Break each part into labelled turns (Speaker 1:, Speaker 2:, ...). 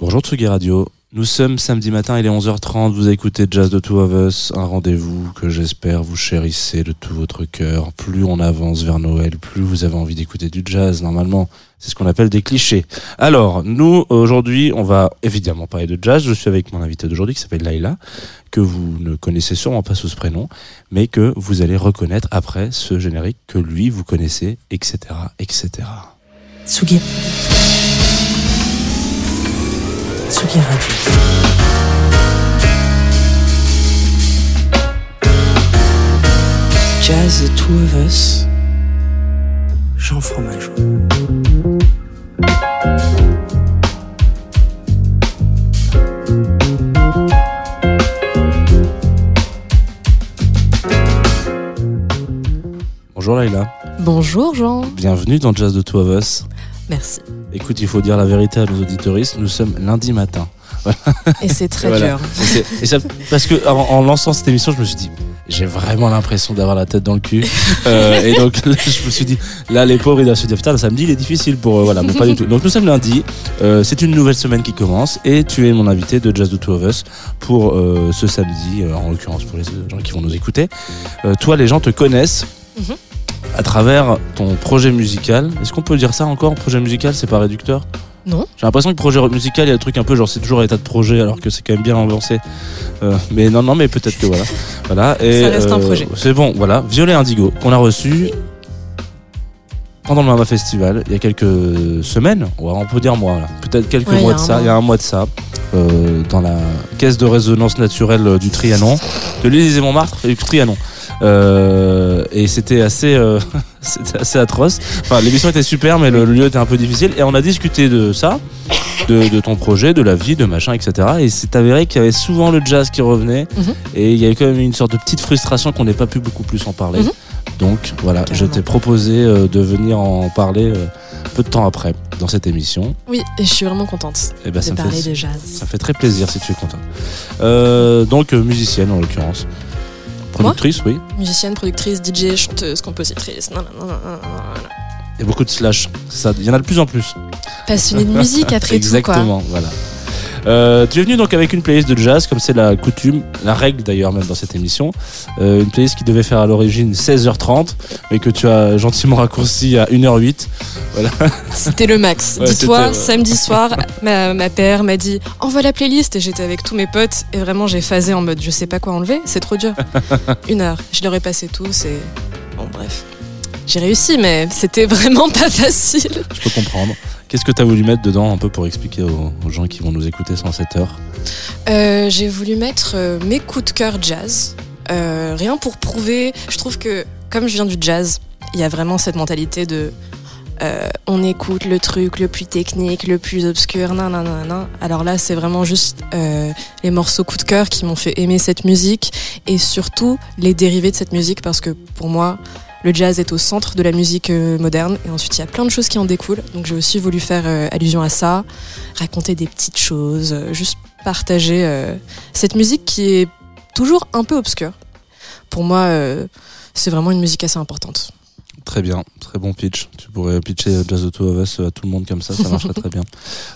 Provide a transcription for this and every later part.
Speaker 1: Bonjour Tsugi Radio. Nous sommes samedi matin, il est 11h30, vous écoutez Jazz de Two of Us, un rendez-vous que j'espère vous chérissez de tout votre cœur. Plus on avance vers Noël, plus vous avez envie d'écouter du jazz, normalement. C'est ce qu'on appelle des clichés. Alors, nous, aujourd'hui, on va évidemment parler de jazz. Je suis avec mon invité d'aujourd'hui qui s'appelle Laila, que vous ne connaissez sûrement pas sous ce prénom, mais que vous allez reconnaître après ce générique que lui, vous connaissez, etc., etc.
Speaker 2: Tsugi. Tsugi Radio. Jazz The Two of Us. Jean Fromageau.
Speaker 1: Bonjour Laila.
Speaker 3: Bonjour Jean.
Speaker 1: Bienvenue dans Jazz de Two of Us.
Speaker 3: Merci.
Speaker 1: Écoute, il faut dire la vérité à nos auditoristes, nous sommes lundi matin.
Speaker 3: Et c'est très
Speaker 1: Voilà.
Speaker 3: dur.
Speaker 1: Et c'est- et ça- parce que en, en lançant cette émission, je me suis dit, j'ai vraiment l'impression d'avoir la tête dans le cul. Euh, et donc là, je me suis dit, là, les pauvres, ils doivent se dire, putain, le samedi, il est difficile pour eux. Voilà, mais pas du tout. Donc nous sommes lundi, euh, c'est une nouvelle semaine qui commence, et tu es mon invité de Jazz the Two of Us pour euh, ce samedi, en l'occurrence pour les gens qui vont nous écouter. Toi, les gens te connaissent.
Speaker 3: Mhm.
Speaker 1: À travers ton projet musical, est-ce qu'on peut dire ça encore Projet musical, c'est pas réducteur?
Speaker 3: Non.
Speaker 1: j'ai l'impression que projet musical, il y a un truc un peu genre c'est toujours à l'état de projet alors que c'est quand même bien avancé. Euh, mais non, non, mais peut-être que voilà. voilà. Et,
Speaker 3: Ça reste un projet.
Speaker 1: C'est bon, voilà. Violet Indigo, qu'on a reçu pendant le Mama Festival il y a quelques semaines, on peut dire mois, peut-être quelques
Speaker 3: Ouais,
Speaker 1: mois de ça, il y a un mois de ça, euh, dans la caisse de résonance naturelle euh, du Trianon, de l'Élysée Montmartre et du Trianon. Euh, et c'était assez, euh, c'était assez atroce. Enfin, l'émission était super, mais le, le lieu était un peu difficile. Et on a discuté de ça, de, de ton projet, de la vie, de machin, etc. Et c'est avéré qu'il y avait souvent le jazz qui revenait.
Speaker 3: Mhm.
Speaker 1: Et il y avait quand même une sorte de petite frustration qu'on n'ait pas pu beaucoup plus en parler.
Speaker 3: Mhm.
Speaker 1: Donc voilà, je t'ai proposé euh, de venir en parler euh, peu de temps après dans cette émission.
Speaker 3: Oui, et je suis vraiment contente
Speaker 1: Et ben,
Speaker 3: de
Speaker 1: ça,
Speaker 3: parler
Speaker 1: fait,
Speaker 3: de jazz.
Speaker 1: ça fait très plaisir si tu es content. Euh, donc euh, musicienne en l'occurrence. Productrice, oui.
Speaker 3: Musicienne, productrice, DJ, chanteuse, compositrice. Non, non, non, non, non, non.
Speaker 1: Il y a beaucoup de slash. Ça, il y en a de plus en plus.
Speaker 3: Passionnée de musique après tout,
Speaker 1: Exactement, voilà. Euh, tu es venu donc avec une playlist de jazz, comme c'est la coutume, la règle d'ailleurs même dans cette émission. Euh, une playlist qui devait faire à l'origine 16h30, mais que tu as gentiment raccourci à 1h08.
Speaker 3: quoi. C'était le max.
Speaker 1: Ouais,
Speaker 3: Dis-toi, samedi soir, ma, ma père m'a dit envoie la playlist et j'étais avec tous mes potes et vraiment j'ai phasé en mode je sais pas quoi enlever, c'est trop dur. Une heure, je leur ai passé tous et bon bref. J'ai réussi mais c'était vraiment pas facile.
Speaker 1: Je peux comprendre. Qu'est-ce que tu as voulu mettre dedans un peu pour expliquer aux, gens qui vont nous écouter sans cette heure
Speaker 3: Euh, j'ai voulu mettre euh, mes coups de cœur jazz. Euh, rien pour prouver. Je trouve que, comme je viens du jazz, il y a vraiment cette mentalité de. on écoute le truc le plus technique, le plus obscur, nan, nan, nan, nan. Alors là, c'est vraiment juste les morceaux coup de cœur qui m'ont fait aimer cette musique et surtout les dérivés de cette musique parce que pour moi, le jazz est au centre de la musique euh, moderne et ensuite il y a plein de choses qui en découlent. Donc j'ai aussi voulu faire euh, allusion à ça, raconter des petites choses, euh, juste partager cette musique qui est toujours un peu obscure. Pour moi, c'est vraiment une musique assez importante.
Speaker 1: Très bien, très bon pitch. Tu pourrais pitcher Jazz Two of Us à tout le monde comme ça, ça marcherait très bien.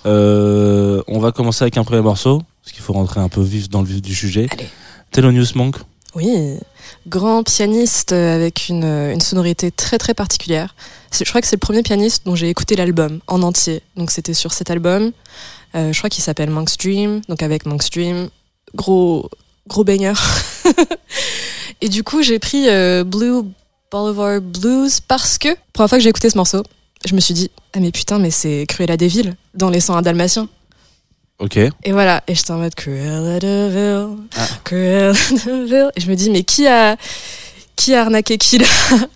Speaker 1: Euh, on va commencer avec un premier morceau, parce qu'il faut rentrer un peu vif dans le vif du sujet.
Speaker 3: Allez.
Speaker 1: Thelonious Monk,
Speaker 3: Oui, grand pianiste avec une, une sonorité très très particulière. Je crois que c'est le premier pianiste dont j'ai écouté l'album en entier. Donc c'était sur cet album. Euh, je crois qu'il s'appelle Monk's Dream. Donc avec Monk's Dream, gros gros banger. Et du coup j'ai pris euh, Blue Boulevard Blues parce que première fois que j'ai écouté ce morceau, je me suis dit ah mais putain mais c'est Cruella de Vil dans les 101 Dalmatiens.
Speaker 1: Ok.
Speaker 3: Et voilà, et j'étais en mode Cruella de Vil,
Speaker 1: Ah.
Speaker 3: Cruella de Vil. Et je me dis, mais qui a, qui a arnaqué qui là?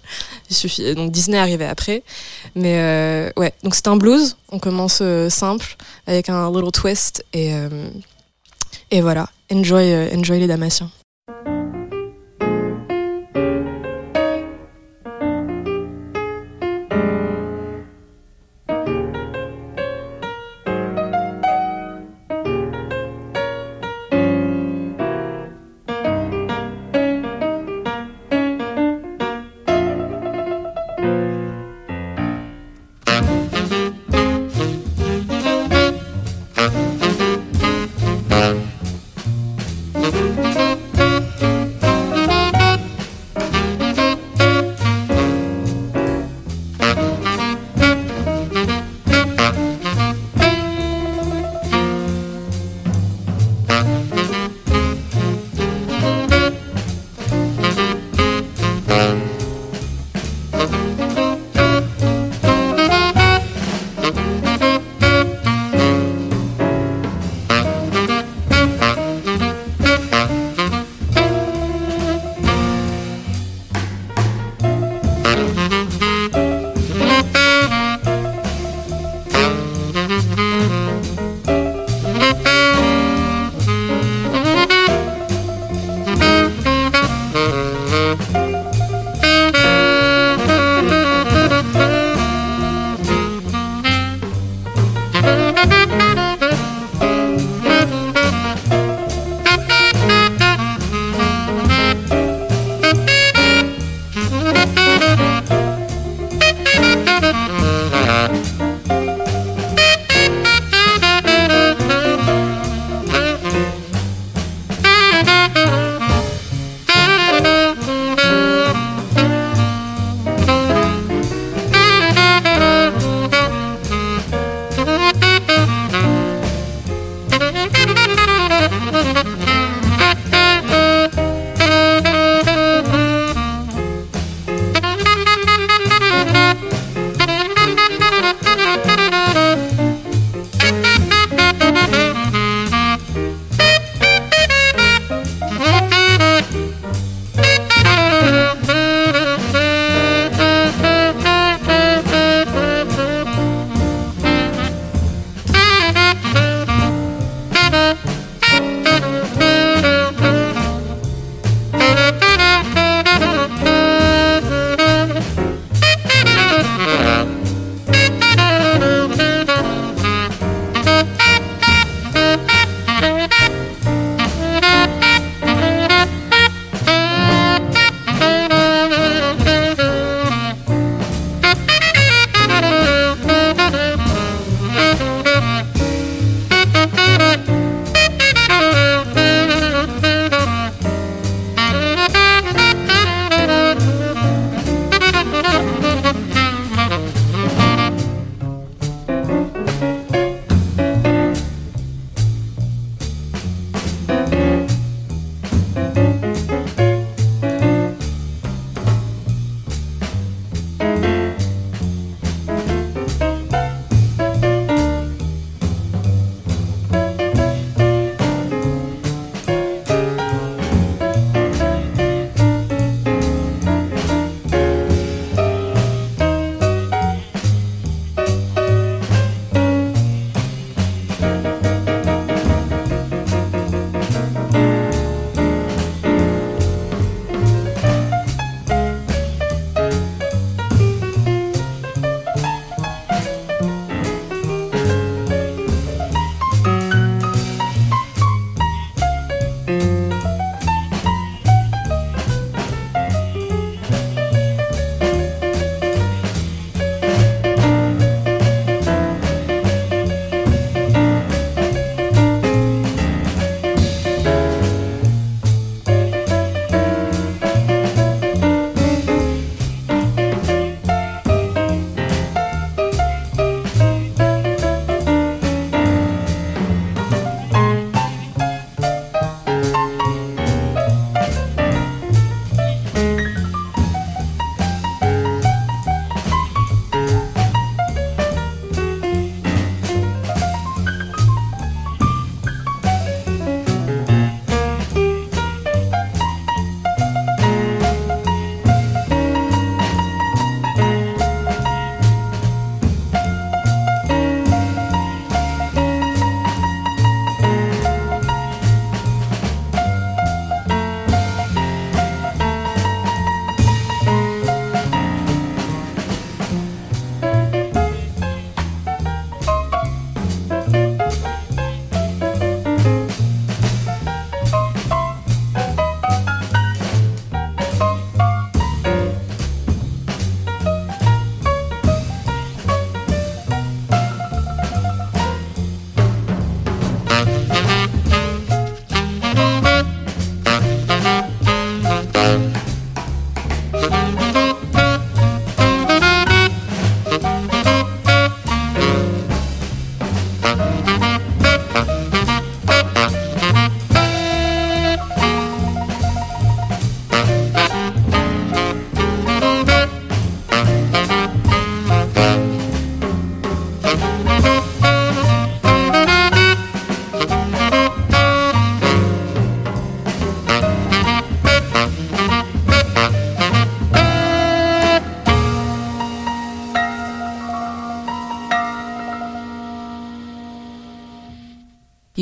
Speaker 3: Il suffit. Donc Disney arrivait après. Mais euh, ouais, donc c'est un blues. On commence euh, simple, avec un little twist. Et, euh, et voilà, enjoy, enjoy les Damasiens.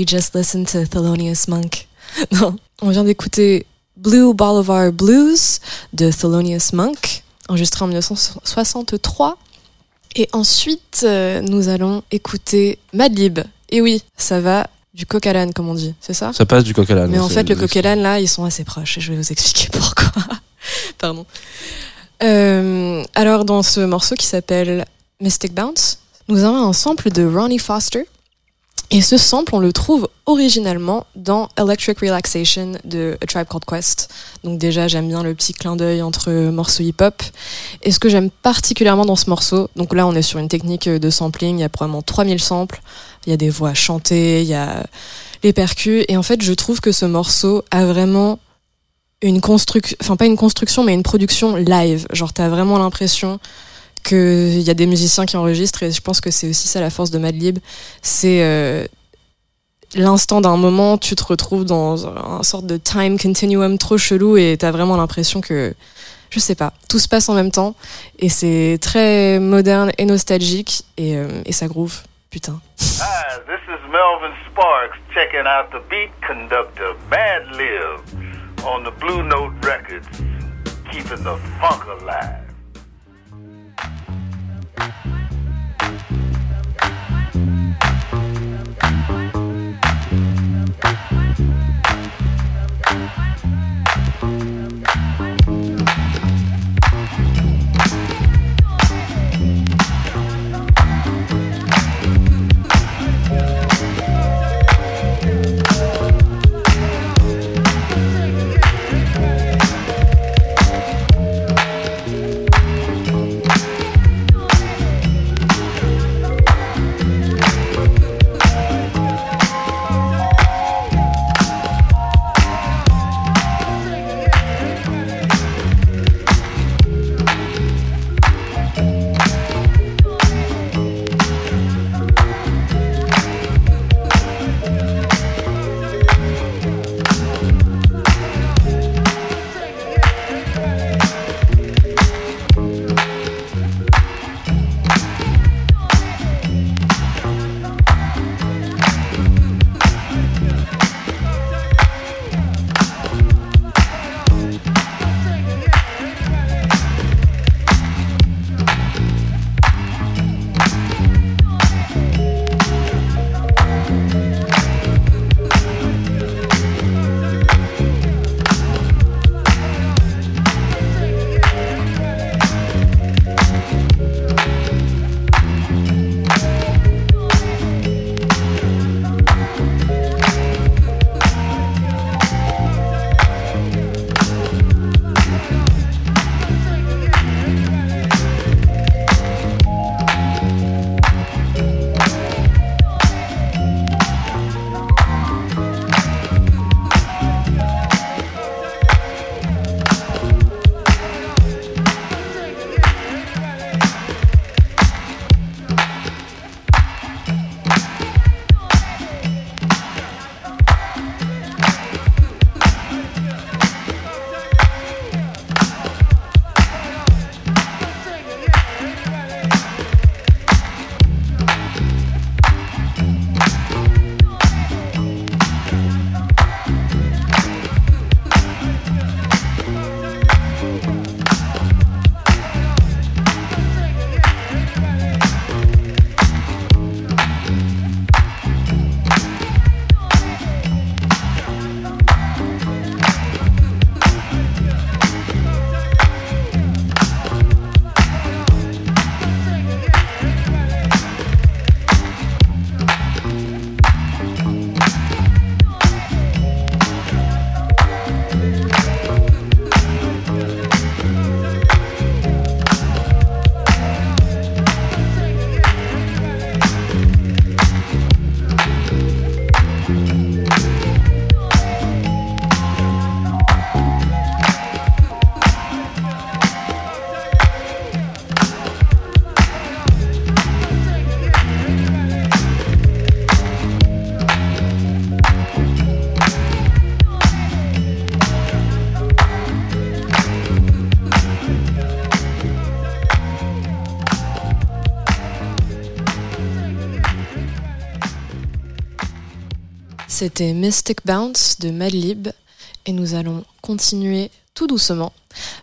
Speaker 3: You just listened to Thelonious Monk. Non, on vient d'écouter Blue Boulevard Blues de Thelonious Monk, enregistré en 1963. Et ensuite, euh, nous allons écouter Madlib. Et oui, ça va du coq à l'âne, comme on dit, c'est ça?
Speaker 1: Ça passe du coq à l'âne.
Speaker 3: Mais en
Speaker 1: c'est-
Speaker 3: fait, le coq et l'âne, là, ils sont assez proches. Et je vais vous expliquer pourquoi. Pardon. Euh, alors, dans ce morceau qui s'appelle Mystic Bounce, nous avons un sample de Ronnie Foster. Et ce sample, on le trouve originalement dans Electric Relaxation de A Tribe Called Quest. Donc déjà, j'aime bien le petit clin d'œil entre morceaux hip-hop. Et ce que j'aime particulièrement dans ce morceau, donc là, on est sur une technique de sampling, il y a probablement 3000 samples, il y a des voix chantées, il y a les percus. Et en fait, je trouve que ce morceau a vraiment une construction, enfin pas une construction, mais une production live. Genre, t'as vraiment l'impression qu'il y a des musiciens qui enregistrent et je pense que c'est aussi ça la force de Madlib. C'est euh, l'instant d'un moment, tu te retrouves dans un sorte de time continuum trop chelou et t'as vraiment l'impression que, je sais pas, tout se passe en même temps et c'est très moderne et nostalgique et, euh, et ça groove. Putain.
Speaker 4: Hi, this is Melvin Sparks checking out the beat conductor Mad Lib on the Blue Note Records, keeping the funk alive.
Speaker 3: C'était Mystic Bounce de Madlib et nous allons continuer tout doucement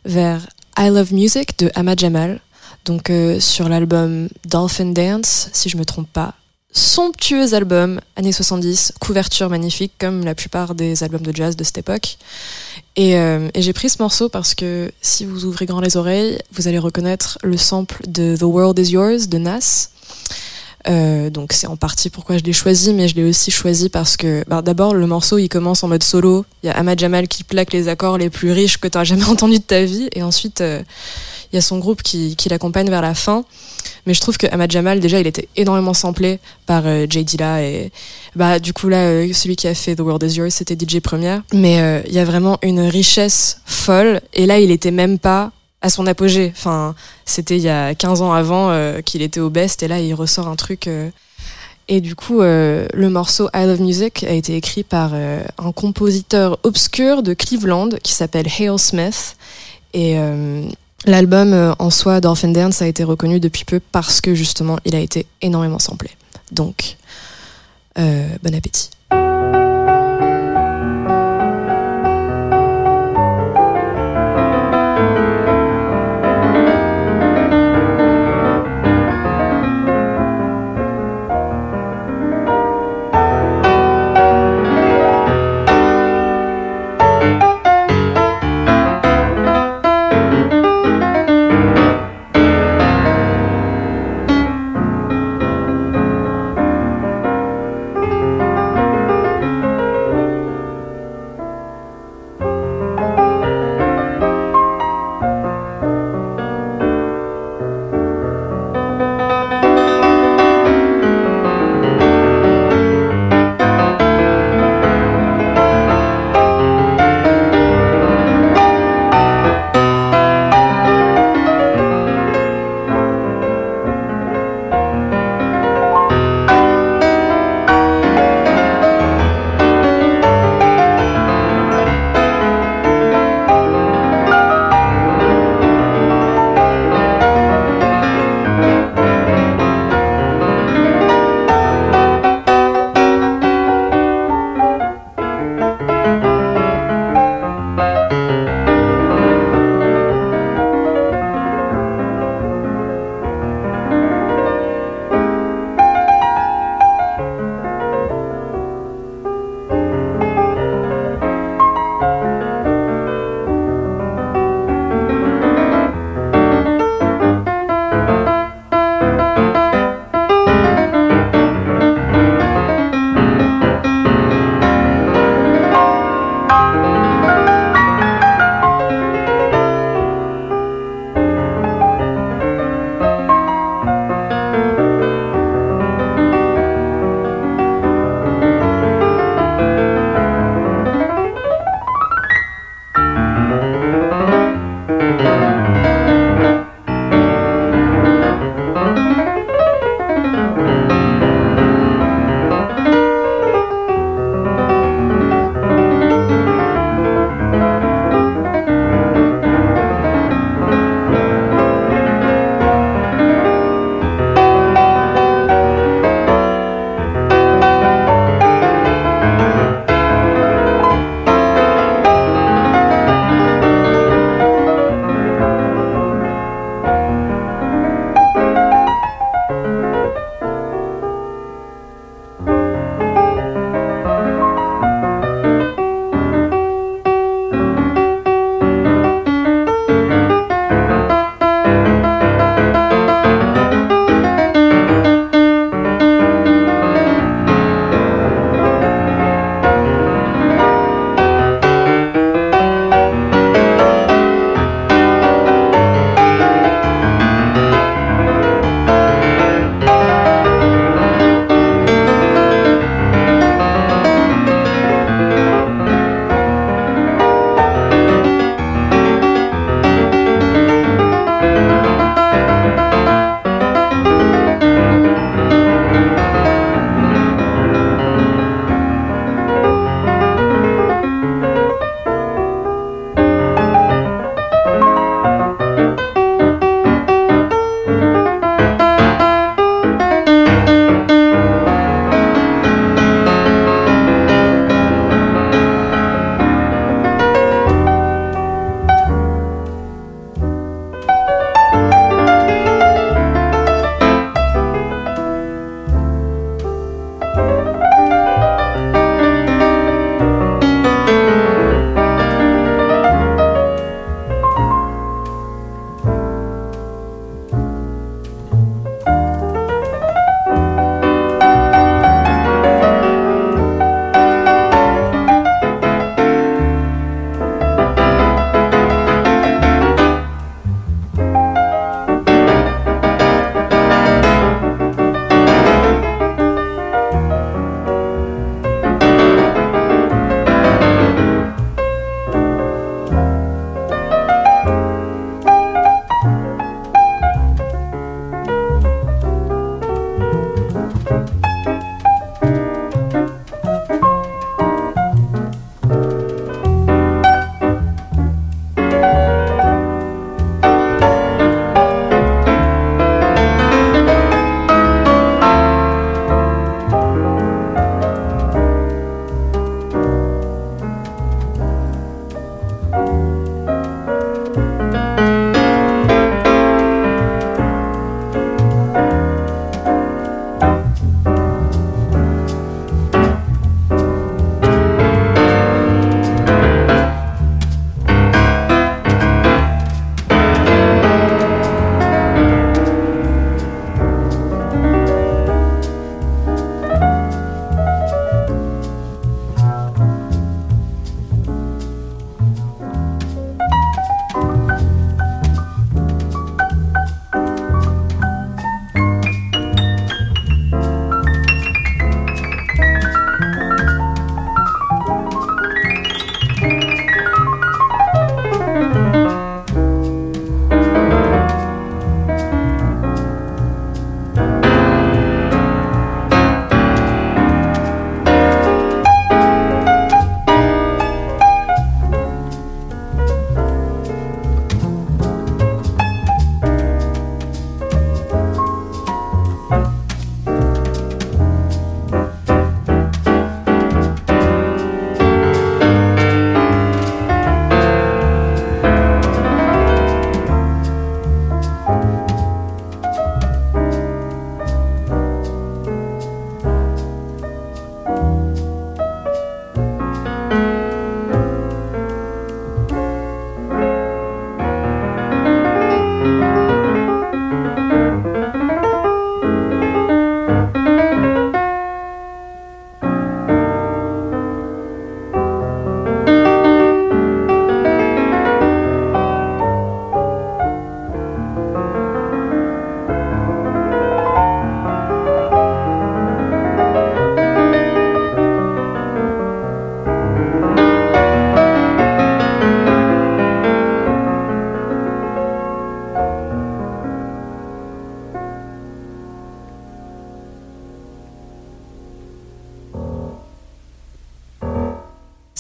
Speaker 3: vers I Love Music de Ahmad Jamal, donc euh, sur l'album Dolphin Dance, si je me trompe pas. Somptueux album, années 70, couverture magnifique comme la plupart des albums de jazz de cette époque. Et, euh, et j'ai pris ce morceau parce que si vous ouvrez grand les oreilles, vous allez reconnaître le sample de The World Is Yours de Nas. Euh, donc c'est en partie pourquoi je l'ai choisi, mais je l'ai aussi choisi parce que bah, d'abord le morceau il commence en mode solo. Il y a Ahmad Jamal qui plaque les accords les plus riches que tu as jamais entendu de ta vie, et ensuite euh, il y a son groupe qui, l'accompagne vers la fin. Mais je trouve que Ahmad Jamal déjà il était énormément samplé par euh, Jay Dilla et bah du coup là euh, celui qui a fait The World Is Yours c'était DJ Première. Mais il y a vraiment une richesse folle et là il était même pas à son apogée. Enfin, c'était il y a 15 ans avant euh, qu'il était au best et là il ressort un truc. euh, Et du coup, euh, le morceau I Love Music a été écrit par un compositeur obscur de Cleveland qui s'appelle Hale Smith. Et l'album en soi d'Orphan Dance a été reconnu depuis peu parce que justement il a été énormément samplé. Donc, bon appétit.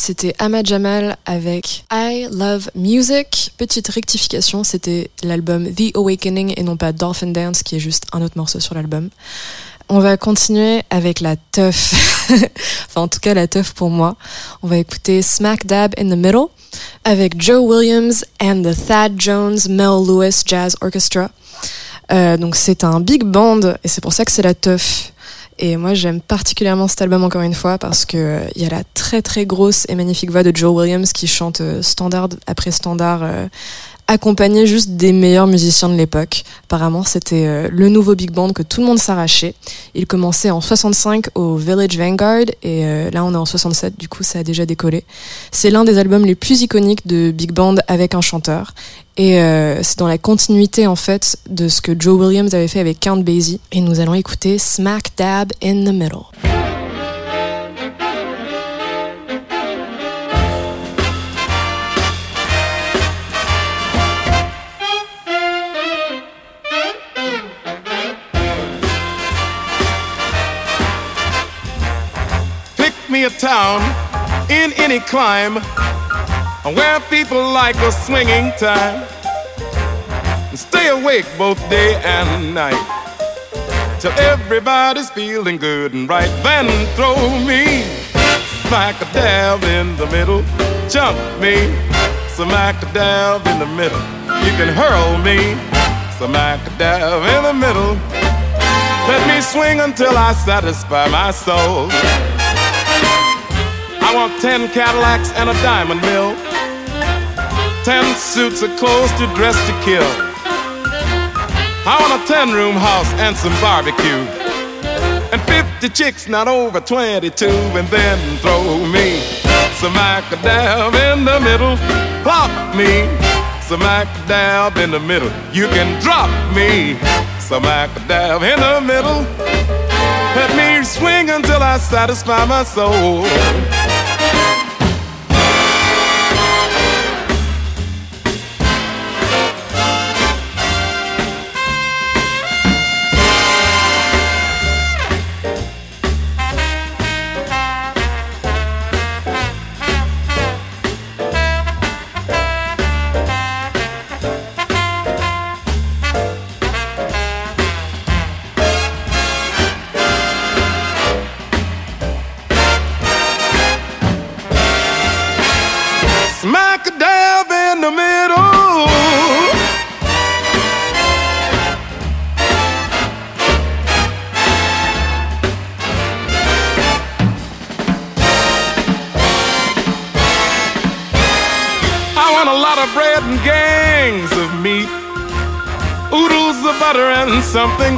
Speaker 3: c'était Ahmad Jamal avec I Love Music. Petite rectification, c'était l'album The Awakening et non pas Dolphin Dance, qui est juste un autre morceau sur l'album. On va continuer avec la teuf. enfin, en tout cas, la teuf pour moi. On va écouter Smack Dab in the Middle avec Joe Williams and the Thad Jones Mel Lewis Jazz Orchestra. Euh, donc, c'est un big band et c'est pour ça que c'est la teuf. Et moi, j'aime particulièrement cet album encore une fois parce que euh, il y a la très très grosse et magnifique voix de Joe Williams qui chante euh, standard après standard euh, accompagné juste des meilleurs musiciens de l'époque. Apparemment, c'était euh, le nouveau big band que tout le monde s'arrachait. Il commençait en 65 au Village Vanguard et euh, là on est en 67, du coup ça a déjà décollé. C'est l'un des albums les plus iconiques de big band avec un chanteur et euh, c'est dans la continuité en fait de ce que Joe Williams avait fait avec Count Basie et nous allons écouter Smack Dab in the Middle.
Speaker 5: Me a town in any clime where people like a swinging time. Stay awake both day and night till everybody's feeling good and right. Then throw me smack a dab in the middle, jump me smack a dab in the middle. You can hurl me smack a dab in the middle. Let me swing until I satisfy my soul. Want ten Cadillacs and a diamond mill. Ten suits of clothes to dress to kill. I want a ten room house and some barbecue. And fifty chicks not over twenty-two. And then throw me some macadam in the middle. Plop me some macadam in the middle. You can drop me some macadam in the middle. Let me swing until I satisfy my soul.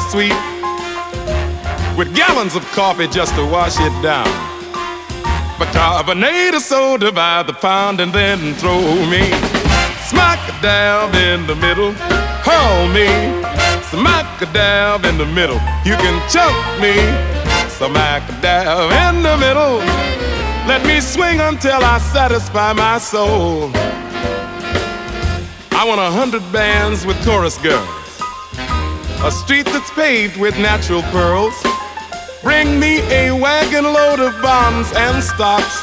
Speaker 5: Sweet, with gallons of coffee just to wash it down. Bicarbonate of soda by the pound and then throw me smack a dab in the middle. Hurl me smack a dab in the middle. You can chunk me smack a dab in the middle. Let me swing until I satisfy my soul. I want a hundred bands with chorus girls, a street that's paved with natural pearls. Bring me a wagon load of bombs and stocks.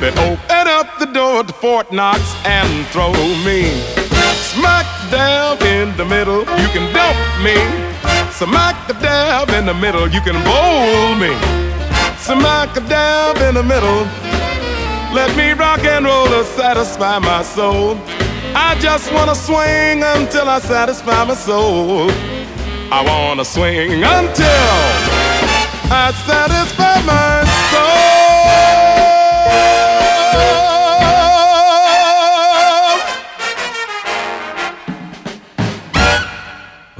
Speaker 5: Then open up the door to Fort Knox and throw me smack dab in the middle. You can dump me. Smack dab in the middle. You can bowl me. Smack dab in the middle. Let me rock and roll to satisfy my soul. I just wanna swing until I satisfy my soul. I wanna swing until I satisfy my soul.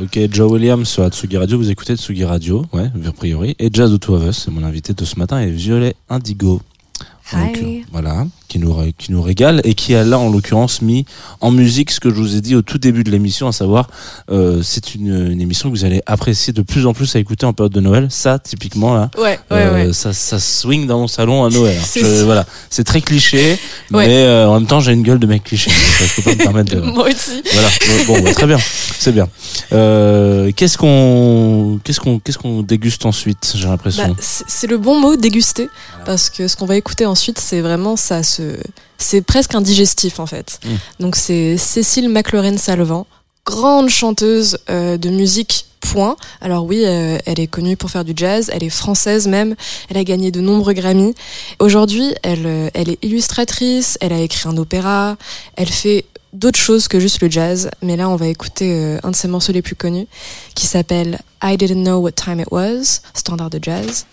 Speaker 1: Ok, Joe Williams sur Tsugi Radio, vous écoutez Tsugi Radio, ouais, a priori. Et Jazz de Two of Us, mon invité de ce matin, et Violet Indigo. Donc, voilà, qui nous qui nous régale et qui a là en l'occurrence mis en musique ce que je vous ai dit au tout début de l'émission, à savoir euh, c'est une, une émission que vous allez apprécier de plus en plus à écouter en période de Noël. Ça, typiquement là,
Speaker 3: Ouais, ouais,
Speaker 1: euh,
Speaker 3: ouais.
Speaker 1: ça, ça swing dans mon salon à Noël. Je- voilà, c'est très cliché,
Speaker 3: Ouais.
Speaker 1: mais euh, en même temps j'ai une gueule de mec cliché. Je peux pas me permettre de.
Speaker 3: Moi aussi.
Speaker 1: Voilà. Bon, bah, très bien, c'est bien. Euh, qu'est-ce qu'on, qu'est-ce qu'on, qu'est-ce qu'on déguste ensuite J'ai l'impression?
Speaker 3: Bah, c'est le bon mot, déguster, parce que ce qu'on va écouter ensuite, c'est vraiment ça, se... c'est presque un digestif en fait.
Speaker 1: Mm.
Speaker 3: Donc c'est Cécile McLaurin Salvant, grande chanteuse euh, de musique. Point. Alors oui, euh, elle est connue pour faire du jazz, elle est française même, elle a gagné de nombreux Grammy. Aujourd'hui, elle, euh, elle est illustratrice, elle a écrit un opéra, elle fait d'autres choses que juste le jazz, mais là on va écouter un de ses morceaux les plus connus qui s'appelle I Didn't Know What Time It Was, standard de jazz.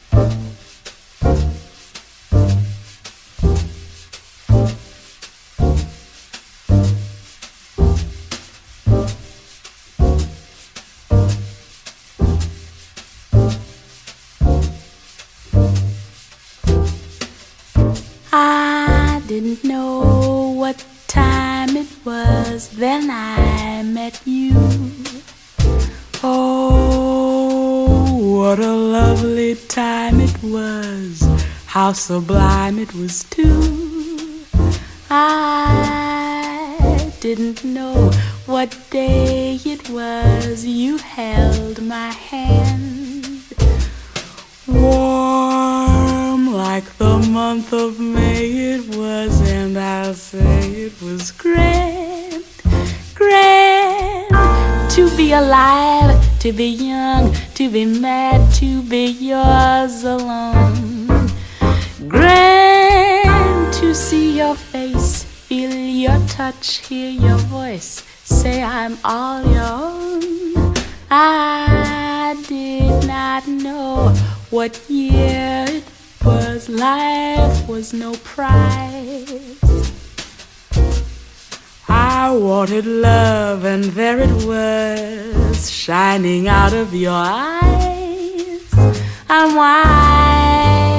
Speaker 6: I How sublime it was, too. I didn't know what day it was you held my hand. Warm like the month of May it was, and I'll say it was grand, grand to be alive, to be young, to be mad, to be yours alone. Grand to see your face, feel your touch, hear your voice, say I'm all your own. I did not know what year it was. Life was no prize. I wanted love, and there it was, shining out of your eyes. I'm wise,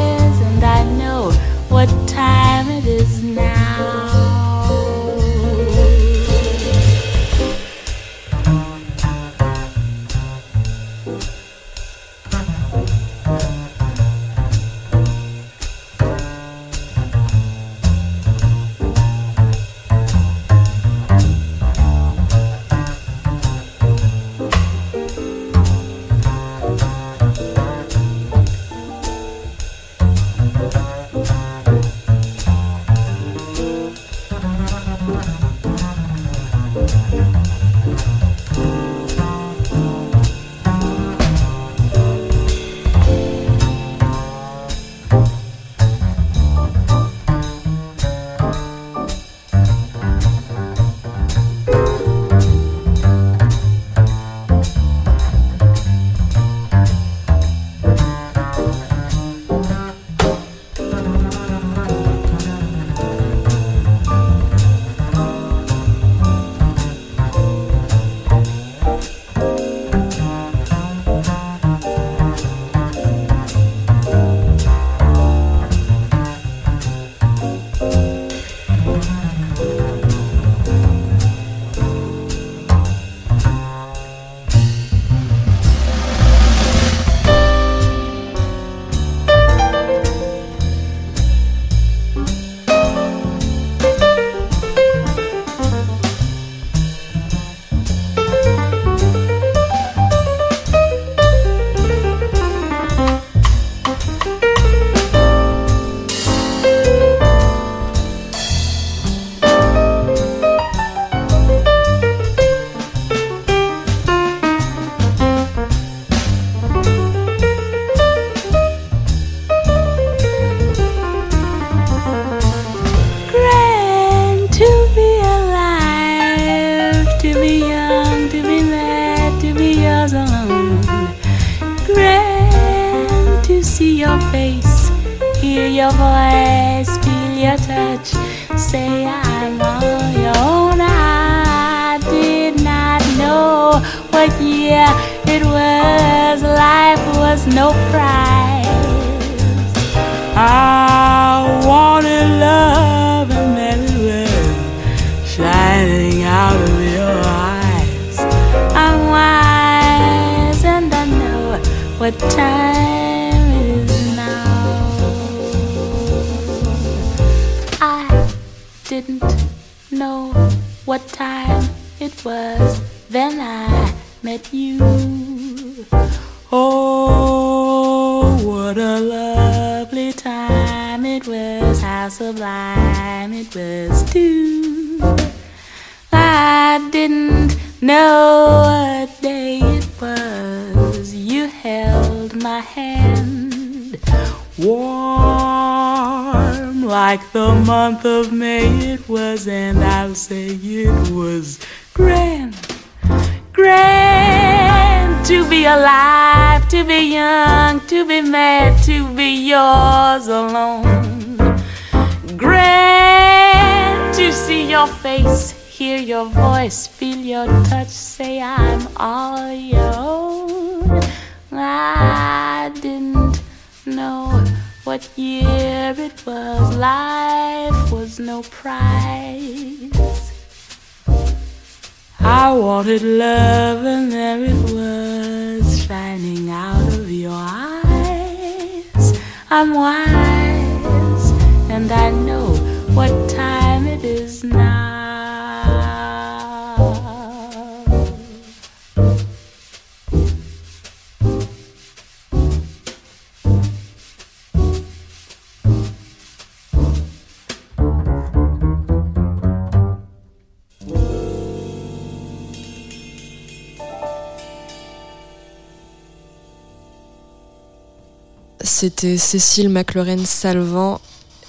Speaker 3: C'était Cécile McLaurin Salvant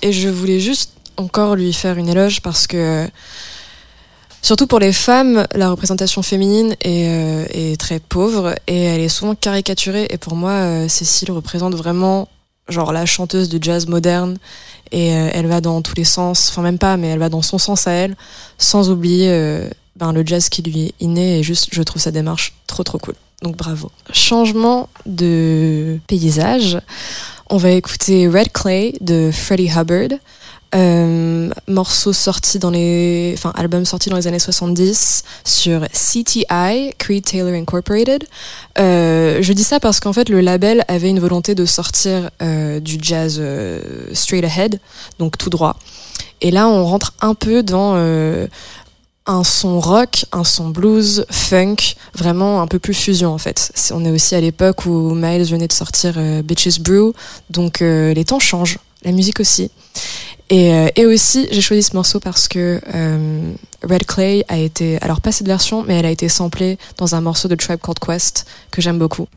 Speaker 3: et je voulais juste encore lui faire une éloge parce que surtout pour les femmes, la représentation féminine est, euh, très pauvre et elle est souvent caricaturée et pour moi euh, Cécile représente vraiment genre la chanteuse de jazz moderne et euh, elle va dans tous les sens, enfin même pas mais elle va dans son sens à elle sans oublier ben, le jazz qui lui est inné et juste je trouve sa démarche trop trop cool. Donc bravo. Changement de paysage. On va écouter Red Clay de Freddie Hubbard. Euh, morceau sorti dans les, enfin album sorti dans les années 70 sur CTI, Creed Taylor Incorporated. Euh, je dis ça parce qu'en fait le label avait une volonté de sortir euh, du jazz straight ahead, donc tout droit. Et là on rentre un peu dans un son rock, un son blues, funk, vraiment un peu plus fusion en fait. On est aussi à l'époque où Miles venait de sortir euh, Bitches Brew, donc euh, les temps changent, la musique aussi. Et, euh, et aussi, j'ai choisi ce morceau parce que euh, Red Clay a été, alors pas cette version, mais elle a été samplée dans un morceau de Tribe Called Quest que j'aime beaucoup.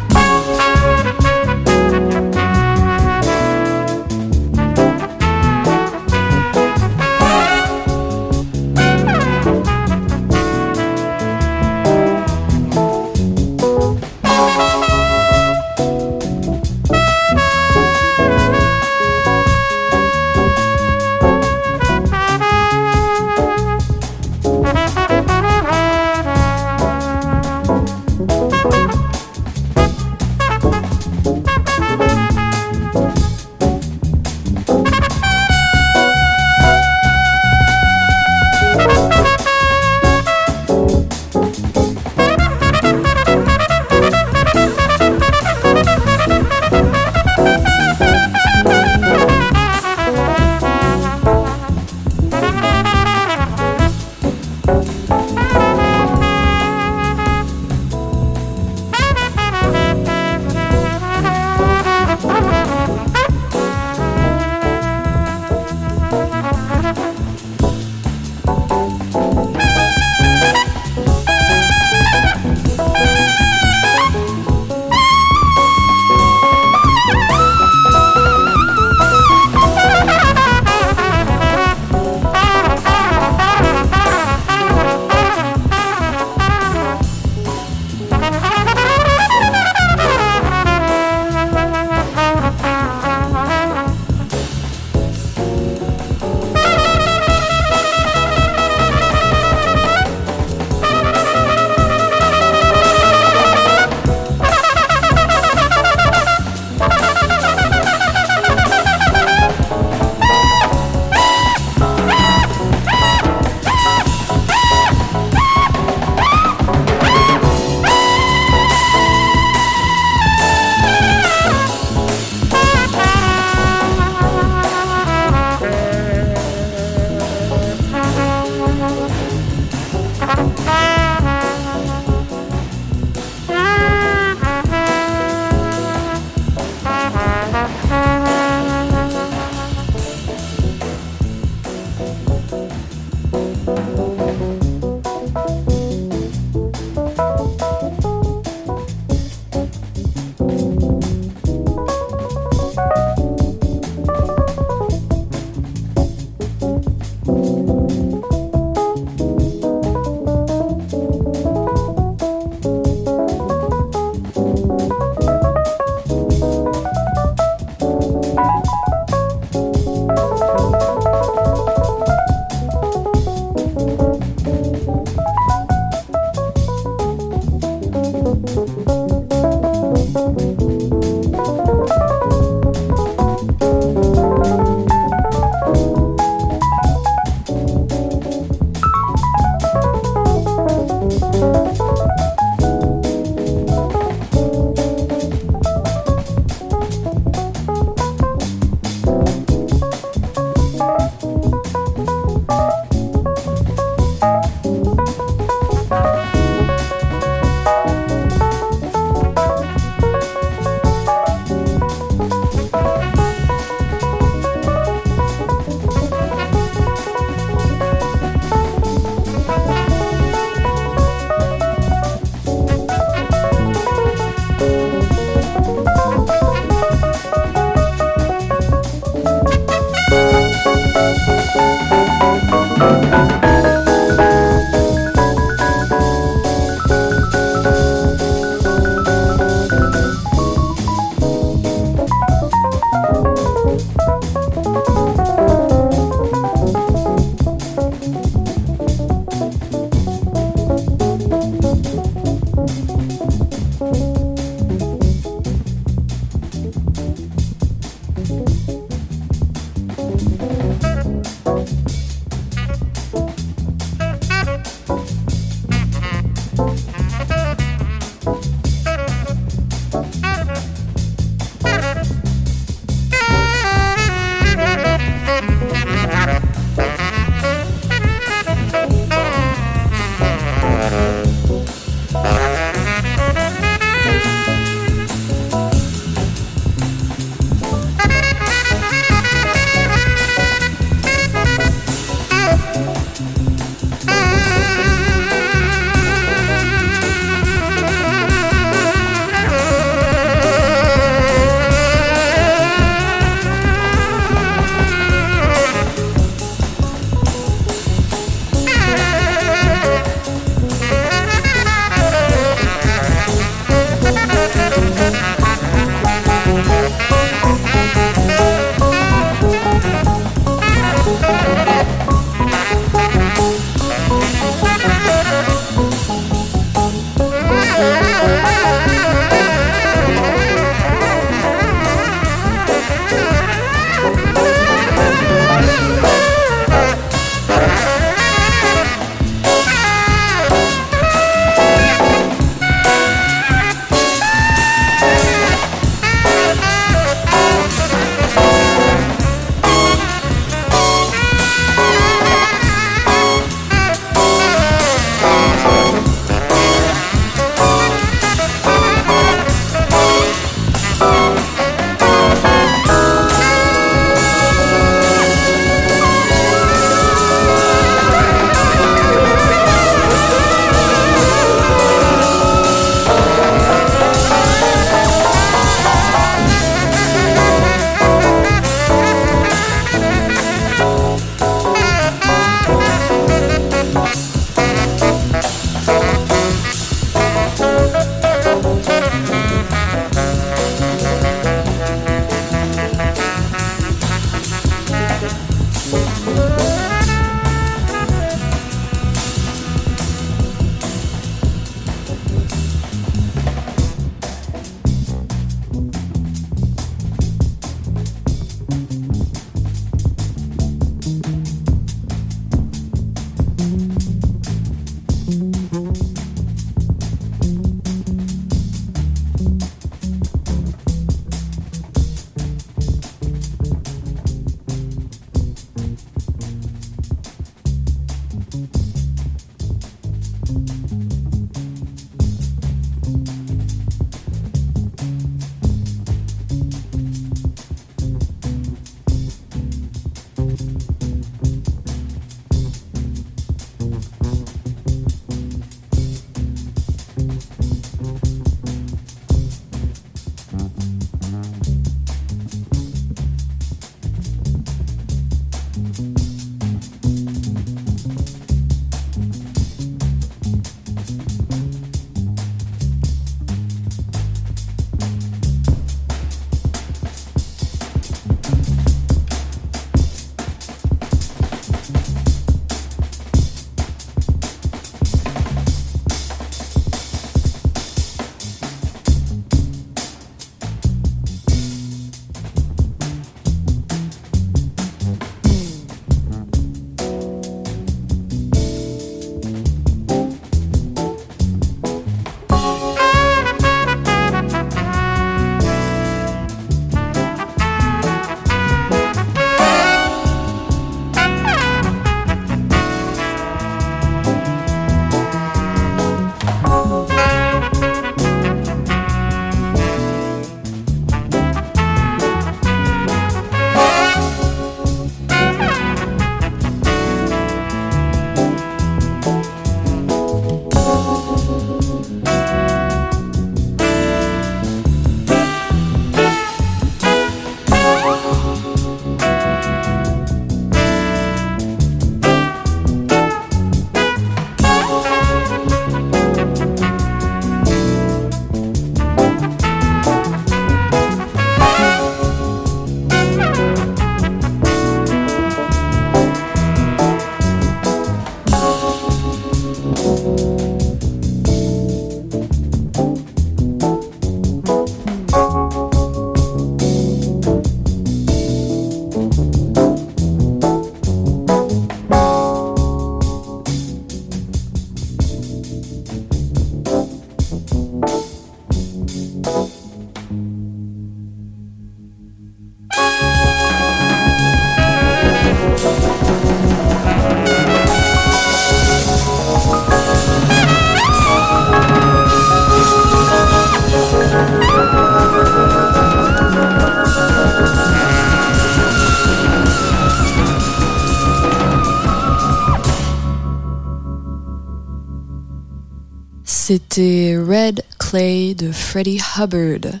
Speaker 3: Freddie Hubbard.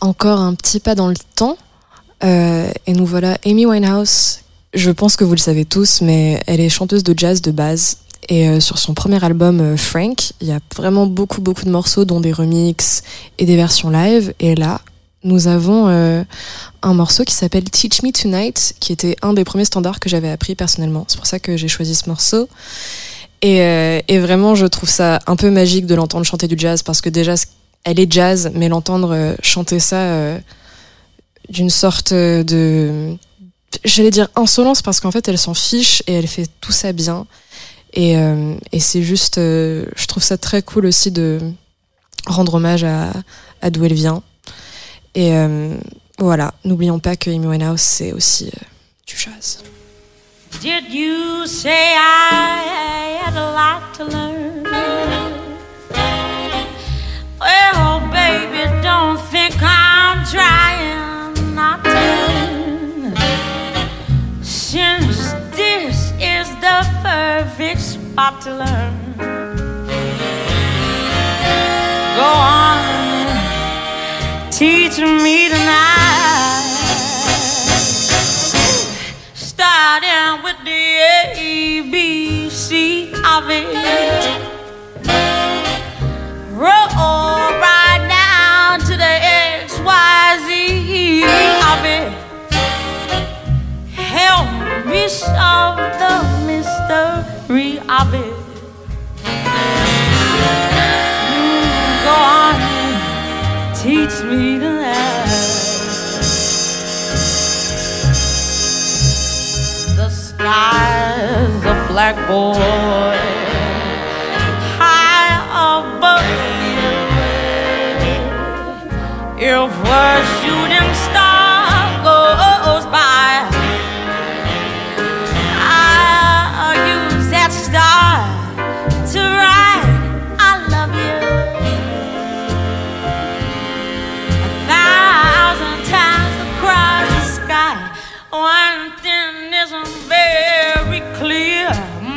Speaker 3: Encore un petit pas dans le temps. Euh, et nous voilà Amy Winehouse. Je pense que vous le savez tous, mais elle est chanteuse de jazz de base. Et euh, sur son premier album euh, Frank, il y a vraiment beaucoup beaucoup de morceaux, dont des remixes et des versions live. Et là, nous avons un morceau qui s'appelle Teach Me Tonight, qui était un des premiers standards que j'avais appris personnellement. C'est pour ça que j'ai choisi ce morceau. Et, et vraiment, je trouve ça un peu magique de l'entendre chanter du jazz parce que déjà, elle est jazz, mais l'entendre euh, chanter ça euh, d'une sorte de, j'allais dire insolence parce qu'en fait, elle s'en fiche et elle fait tout ça bien. Et, euh, c'est juste, euh, je trouve ça très cool aussi de rendre hommage à, à d'où elle vient. Et euh, voilà, n'oublions pas que Amy c'est aussi euh, du jazz.
Speaker 6: Did you say I had a lot to learn? Well, baby, don't think I'm trying not to. Since this is the perfect spot to learn. Go on teach me tonight. Starting with the A, B, C of it. Roll Me solve the mystery of it. Go on and teach me tonight. The sky's a blackboard high above you. If a shooting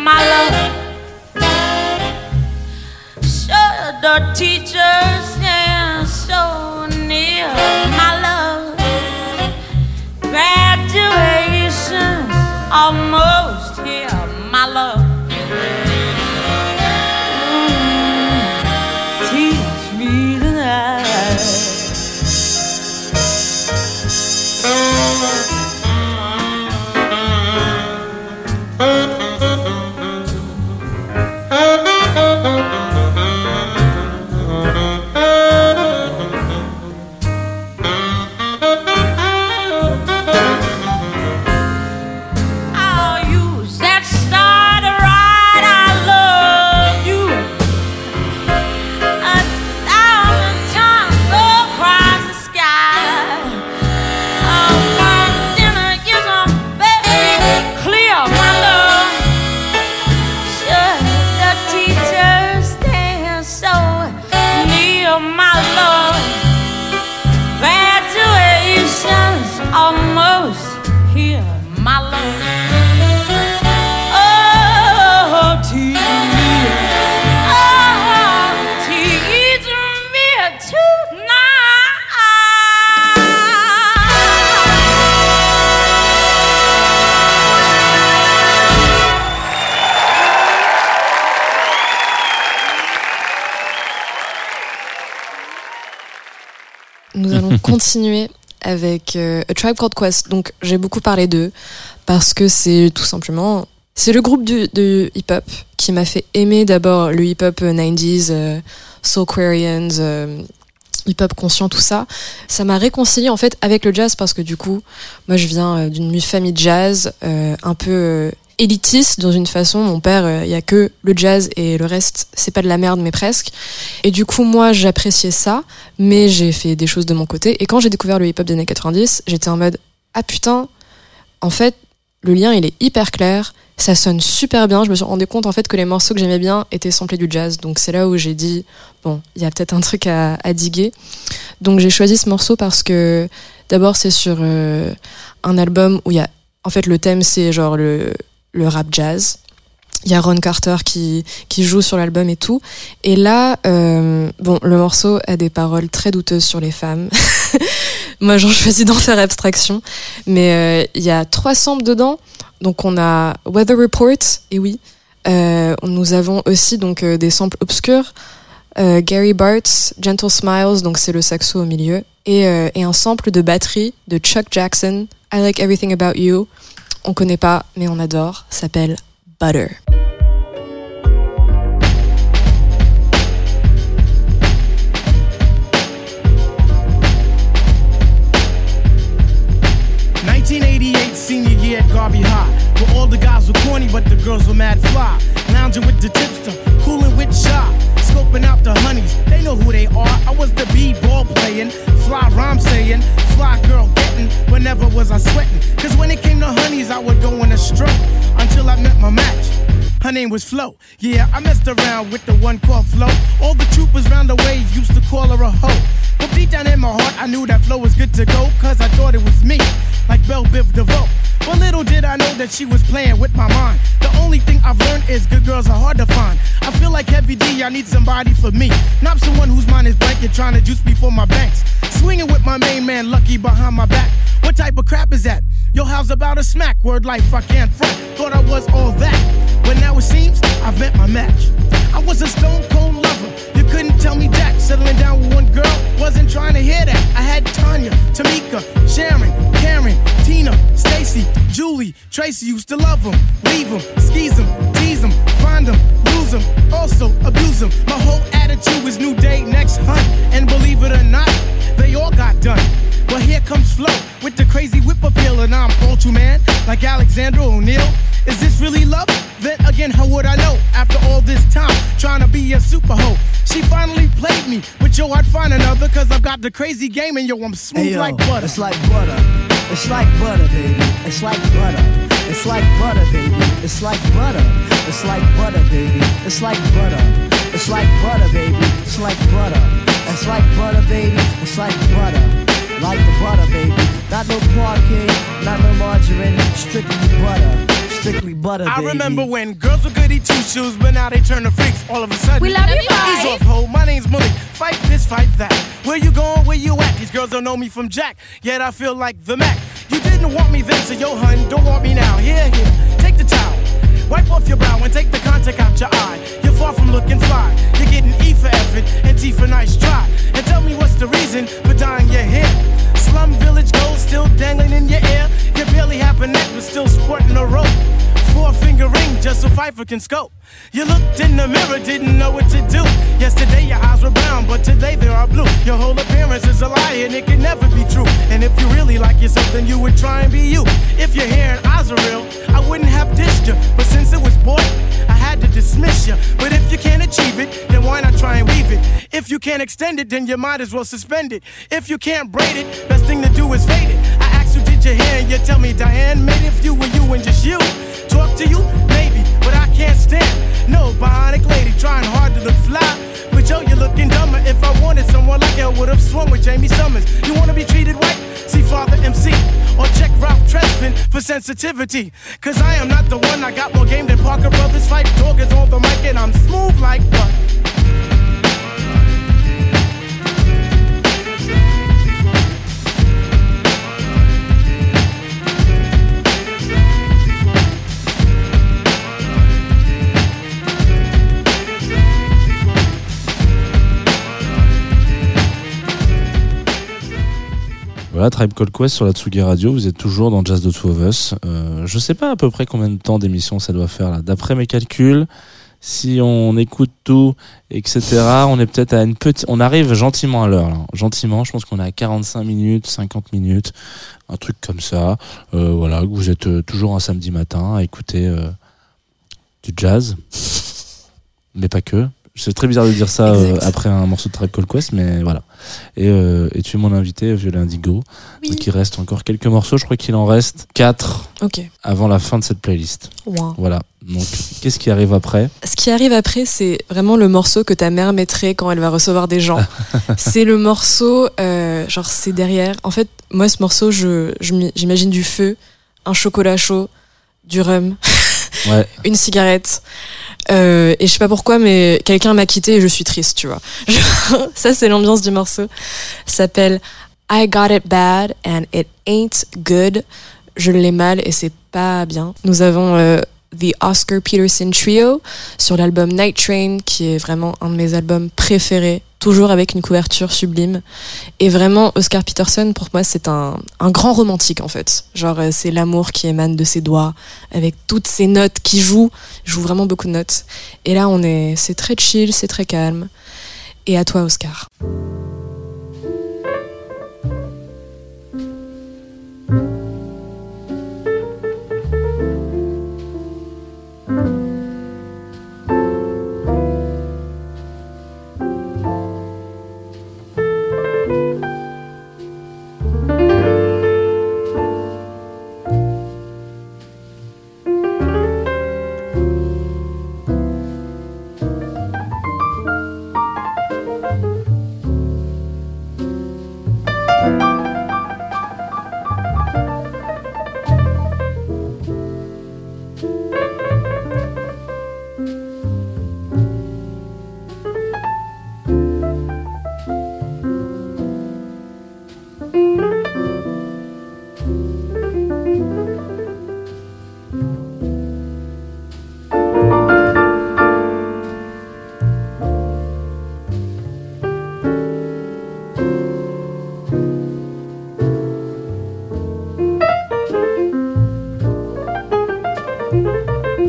Speaker 6: my love. Sure, the teachers stand so near, my love. Graduation's almost here, my love.
Speaker 3: Continuer avec euh, A Tribe Called Quest. Donc j'ai beaucoup parlé d'eux parce que c'est tout simplement c'est le groupe du, hip-hop qui m'a fait aimer d'abord le hip-hop euh, 90s, euh, Soulquarians, euh, hip-hop conscient, tout ça. Ça m'a réconcilié en fait avec le jazz parce que du coup, moi je viens euh, d'une famille jazz euh, un peu euh, élitiste dans une façon. Mon père, euh, il y a que le jazz et le reste, c'est pas de la merde mais presque. Et du coup, moi j'appréciais ça, mais j'ai fait des choses de mon côté. Et quand j'ai découvert le hip-hop des années 90, j'étais en mode ah putain, en fait le lien il est hyper clair. Ça sonne super bien. Je me suis rendu compte en fait que les morceaux que j'aimais bien étaient samplés du jazz. Donc c'est là où j'ai dit bon, il y a peut-être un truc à, à diguer. Donc j'ai choisi ce morceau parce que d'abord c'est sur euh, un album où il y a en fait le thème c'est genre le le rap jazz Il y a Ron Carter qui, joue sur l'album et tout. Et là, euh, bon, le morceau a des paroles très douteuses sur les femmes. Moi, j'en choisis d'en faire abstraction. Mais euh, il y a trois samples dedans. Donc, on a Weather Report, et oui. Euh, nous avons aussi donc des samples obscurs. Gary Bart's Gentle Smiles, donc c'est le saxo au milieu. Et un sample de batterie de Chuck Jackson, I Like Everything About You. On connaît pas, mais on adore. S'appelle Butter.
Speaker 7: senior year at Garvey High. Where all the guys were corny, but the girls were mad fly. Lounging with the tipster, cooling with shop. Scoping out the honeys, they know who they are. I was the B-ball playing, fly rhyme saying, fly girl getting. Whenever was I sweating? Cause when it came to honeys, I would go in a stroke until I met my match. Her name was Flo. Yeah, I messed around with the one called Flo. All the troopers round the way used to call her a hoe. But deep down in my heart, I knew that Flo was good to go, cause I thought it was me, like Belle Biv DeVoe. But little did I know that she was playing with my mind. The only thing I've learned is good girls are hard to find. I feel like Heavy D, I need somebody for me. Not someone whose mind is blank and trying to juice me for my banks. Swinging with my main man, Lucky, behind my back. What type of crap is that? Yo, how's about a smack? Word life, I can't front. Thought I was all that. But now it seems I've met my match. I was a stone cold lover. You couldn't tell me Jack. Settling down with one girl, wasn't trying to hear that. I had Tanya, Tamika, Sharon, Karen, Tina, Stacy, Julie, Tracy used to love them, leave them, skis them, tease them, find them, lose them, also abuse them. My whole attitude was new day, next hunt. And believe it or not, they all got done. But here comes Flo with the crazy whip appeal, and I'm ultra man like Alexandra O'Neal. Is this really love? Then again, how would I know? After all this time, trying to be a super hoe. She finally played me, but yo, I'd find another, cause I've got the crazy game, and yo, I'm smooth
Speaker 8: Hey, yo,
Speaker 7: like butter.
Speaker 8: It's like butter. It's like butter, baby. It's like butter. It's like butter, baby. It's like butter. It's like butter, baby. It's like butter. It's like butter, baby. It's like butter. It's like butter, baby. It's like butter. Like the butter, baby. Not no parquet, not no margarine. Strictly butter. Strictly butter,
Speaker 7: I remember when girls were goody two shoes, but now they turn to freaks all of a sudden.
Speaker 6: We love you,
Speaker 7: Ease
Speaker 6: bye.
Speaker 7: off, ho. My name's Malik. Fight this, fight that. Where you going? Where you at? These girls don't know me from Jack, yet I feel like the Mac. You didn't want me then, so yo, hun, don't want me now. Here, here, take the towel. Wipe off your brow and take the contact out your eye. You're far from looking fly. You're getting E for effort and T for nice try. And tell me what's the reason for dyeing your hair. Slum village gold still dangling in your ear. You barely have a neck, but still sporting a rope. Four finger ring just so Pfeiffer can scope. You looked in the mirror, didn't know what to do. Yesterday your eyes were brown, but today they are blue. Your whole appearance is a lie and it can never be true. And if you really like yourself, then you would try and be you. If your hair and eyes are real, I wouldn't have dissed you. But since it was boy, I had to dismiss you. But if you can't achieve it, then why not try and weave it? If you can't extend it, then you might as well suspend it. If you can't braid it, best thing to do is fade it. I asked you? And tell me, Diane, made it if you were you and just you. Talk to you, maybe, but I can't stand. No bionic lady trying hard to look fly. But yo, you're looking dumber. If I wanted someone like you, I would have swung with Jamie Summers. You wanna be treated right? See Father MC or check Ralph Tresvant for sensitivity. Cause I am not the one, I got more game than Parker Brothers. Fight dog is on the mic and I'm smooth like butter.
Speaker 1: Tribe Called Quest sur la Tsugi Radio. Vous êtes toujours dans Jazz the Two of Us. Euh, je sais pas à peu près combien de temps d'émission ça doit faire là. D'après mes calculs, si on écoute tout, etc., on est peut-être à une petite. On arrive gentiment à l'heure. Gentiment, je pense qu'on est à 45 minutes, 50 minutes, un truc comme ça. Euh, voilà, vous êtes euh, toujours un samedi matin à écouter du jazz, mais pas que. C'est très bizarre de dire ça euh, après un morceau de Tribe Called Quest, mais voilà. Et, euh, et tu es mon invité, Violet Indigo.
Speaker 3: Oui.
Speaker 1: Donc il reste encore quelques morceaux. Je crois qu'il en reste 4
Speaker 3: Ok.
Speaker 1: avant la fin de cette playlist. Voilà. Donc qu'est-ce qui arrive après?
Speaker 3: Ce qui arrive après, c'est vraiment le morceau que ta mère mettrait quand elle va recevoir des gens. c'est le morceau, euh, genre c'est derrière. En fait, moi, ce morceau, je, je j'imagine du feu, un chocolat chaud, du rhum. Une cigarette. Euh, et je sais pas pourquoi, mais quelqu'un m'a quitté et je suis triste, tu vois. Ça, c'est l'ambiance du morceau. Ça s'appelle I Got It Bad and It Ain't Good. Je l'ai mal et c'est pas bien. Nous avons euh, The Oscar Peterson Trio sur l'album Night Train, qui est vraiment un de mes albums préférés, toujours avec une couverture sublime. Et vraiment, Oscar Peterson, pour moi, c'est un, grand romantique, en fait. Genre, euh, c'est l'amour qui émane de ses doigts, avec toutes ces notes qui jouent. Il joue vraiment beaucoup de notes. Et là, on est, c'est très chill, c'est très calme. Et à toi, Oscar.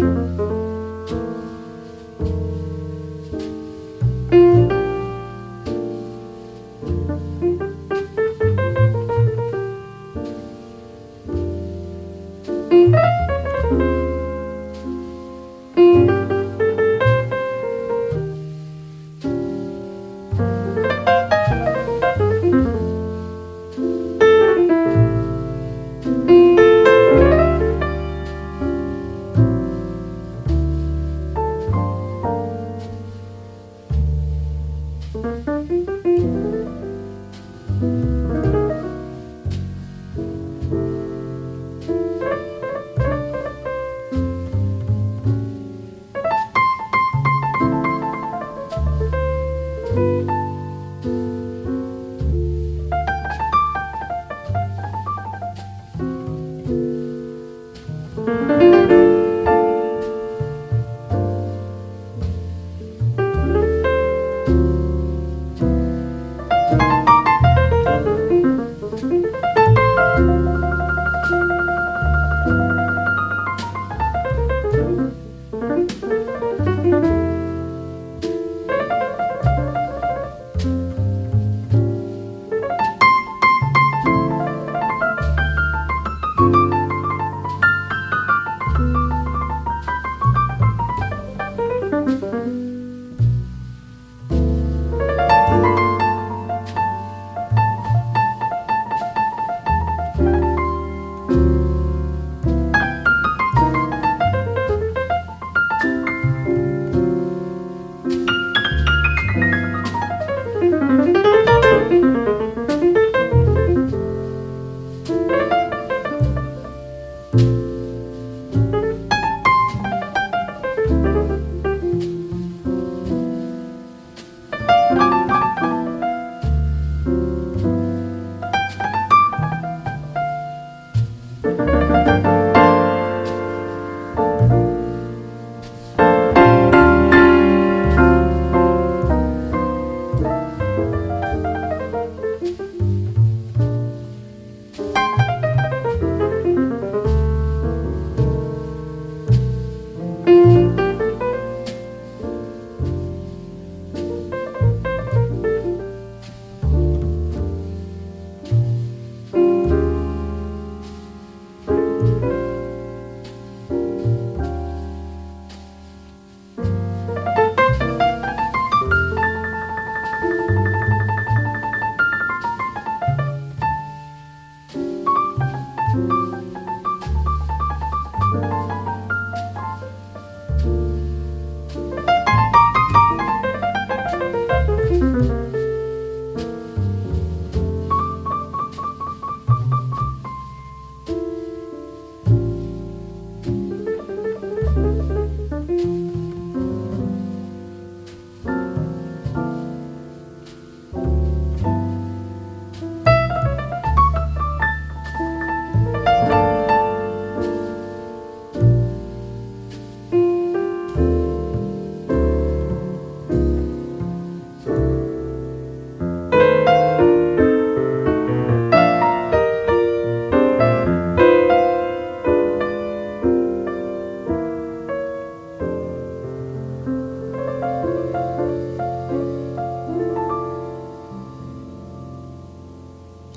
Speaker 3: Bye.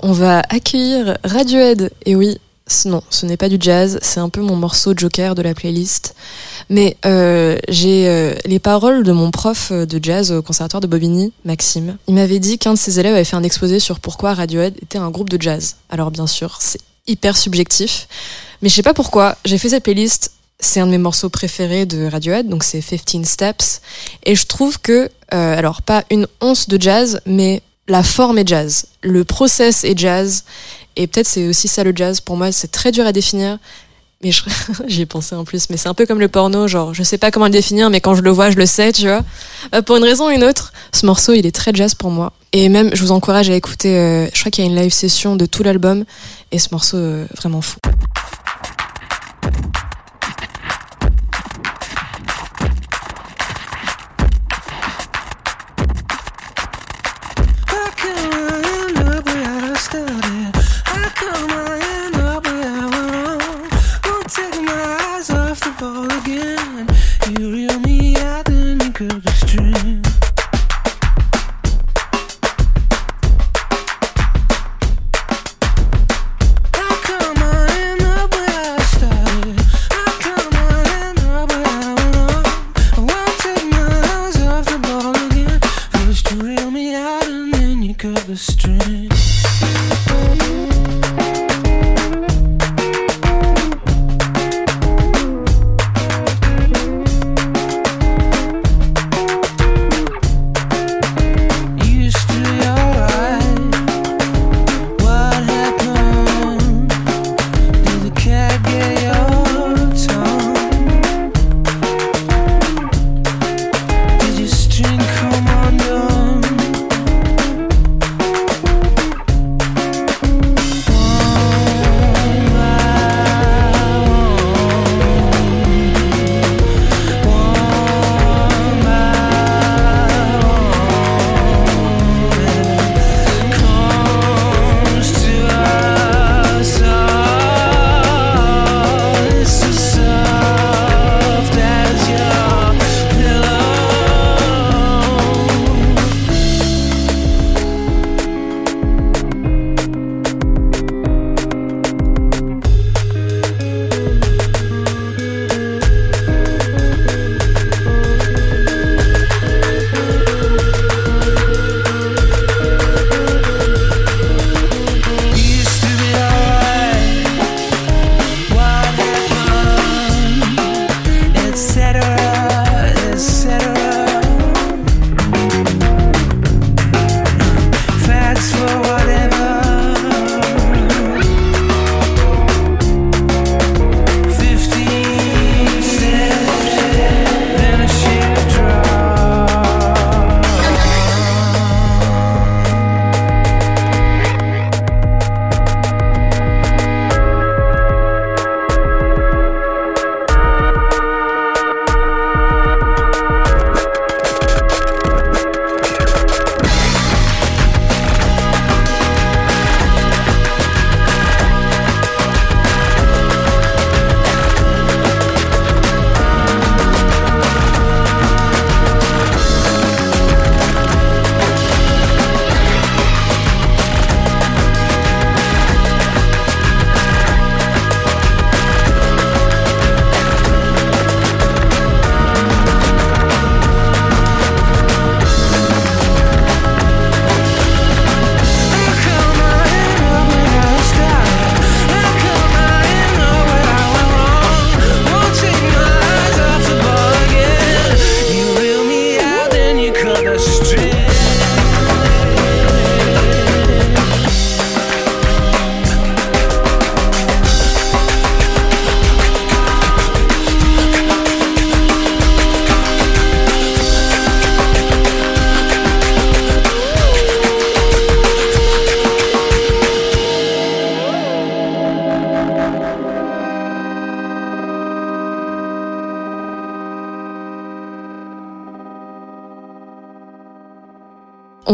Speaker 3: On va accueillir Radiohead. Et oui, non, ce n'est pas du jazz, c'est un peu mon morceau joker de la playlist. Mais euh, j'ai euh, les paroles de mon prof de jazz au conservatoire de Bobigny, Maxime. Il m'avait dit qu'un de ses élèves avait fait un exposé sur pourquoi Radiohead était un groupe de jazz. Alors bien sûr, c'est hyper subjectif, mais je sais pas pourquoi. J'ai fait cette playlist. C'est un de mes morceaux préférés de Radiohead, donc c'est 15 Steps. Et je trouve que, euh, alors pas une once de jazz, mais la forme est jazz, le process est jazz, et peut-être c'est aussi ça le jazz. Pour moi, c'est très dur à définir. Mais j'y ai pensé en plus, mais c'est un peu comme le porno, genre je sais pas comment le définir, mais quand je le vois, je le sais, tu vois. Euh, pour une raison ou une autre, ce morceau il est très jazz pour moi. Et même, je vous encourage à écouter, euh, je crois qu'il y a une live session de tout l'album, et ce morceau euh, vraiment fou.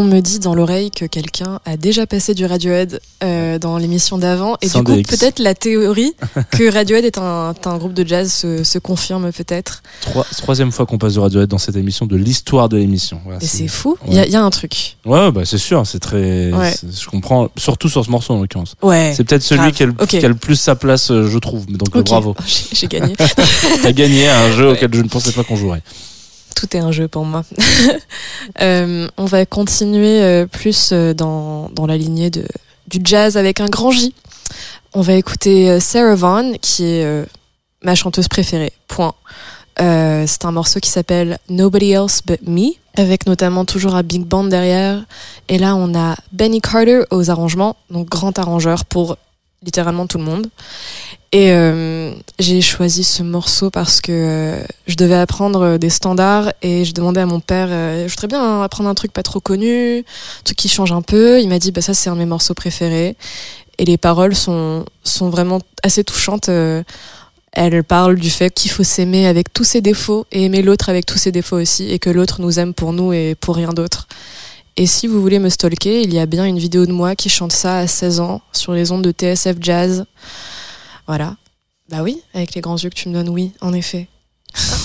Speaker 2: Me
Speaker 3: dit dans l'oreille que quelqu'un a déjà passé du Radiohead euh, dans l'émission d'avant. Et
Speaker 1: Sans
Speaker 3: du coup, peut-être la théorie que Radiohead est un, un groupe de jazz se, se confirme peut-être.
Speaker 1: Trois- troisième fois qu'on passe de Radiohead dans cette émission, de l'histoire de l'émission. Voilà,
Speaker 3: Et c'est fou. Il
Speaker 1: ouais.
Speaker 3: y, a- il y a un truc.
Speaker 1: Ouais, bah c'est sûr, c'est très.
Speaker 3: Ouais.
Speaker 1: Je comprends, surtout sur ce morceau en l'occurrence.
Speaker 3: Ouais.
Speaker 1: C'est peut-être celui qui a, le,
Speaker 3: Ok.
Speaker 1: qui a le plus sa place, euh, je trouve. Mais Donc euh, bravo.
Speaker 3: J'ai j'ai gagné.
Speaker 1: T'as gagné un jeu auquel je ne pensais pas qu'on jouerait.
Speaker 3: Tout est un jeu pour moi. Euh, on va continuer euh, plus euh, dans, dans la lignée de, du jazz avec un grand J. On va écouter Sarah Vaughan, qui est ma chanteuse préférée. Point. C'est un morceau qui s'appelle Nobody Else But Me, avec notamment toujours un big band derrière. Et là, on a Benny Carter aux arrangements, donc grand arrangeur pour littéralement tout le monde. Et euh, j'ai choisi ce morceau parce que euh, je devais apprendre euh, des standards et je demandais à mon père, je voudrais bien apprendre un truc pas trop connu, un truc qui change un peu. Il m'a dit, bah ça c'est un de mes morceaux préférés. Et les paroles sont, sont vraiment assez touchantes. Elle parle du fait qu'il faut s'aimer avec tous ses défauts et aimer l'autre avec tous ses défauts aussi et que l'autre nous aime pour nous et pour rien d'autre. Et si vous voulez me stalker, il y a bien une vidéo de moi qui chante ça à 16 ans sur les ondes de TSF Jazz. Voilà. Bah oui, avec les grands yeux que tu me donnes, oui, en effet.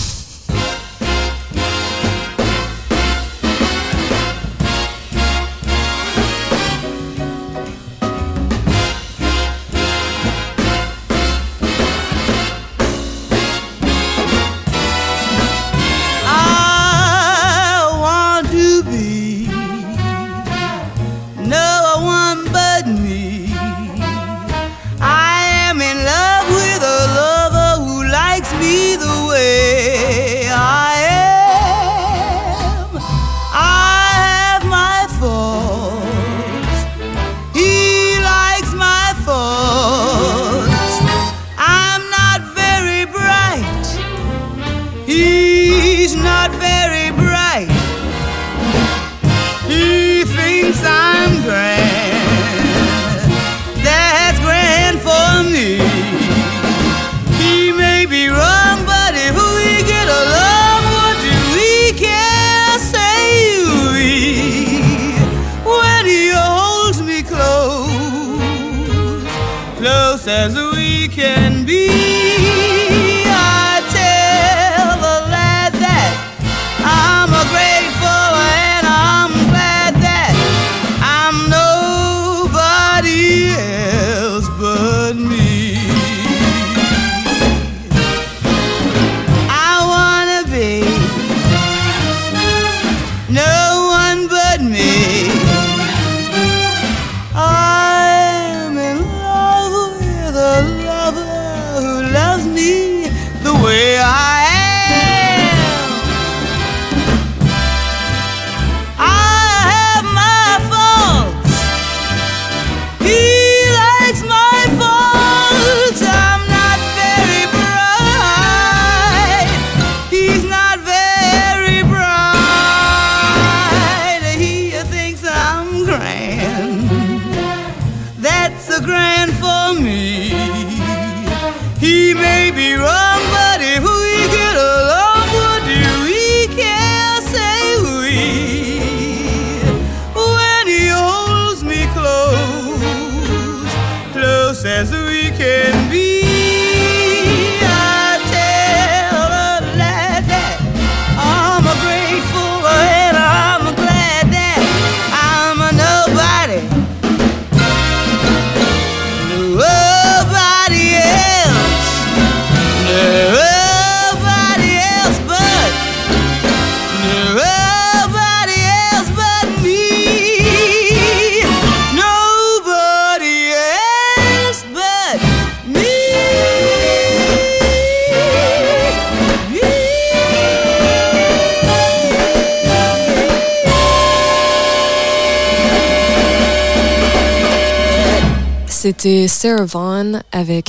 Speaker 9: as we can be.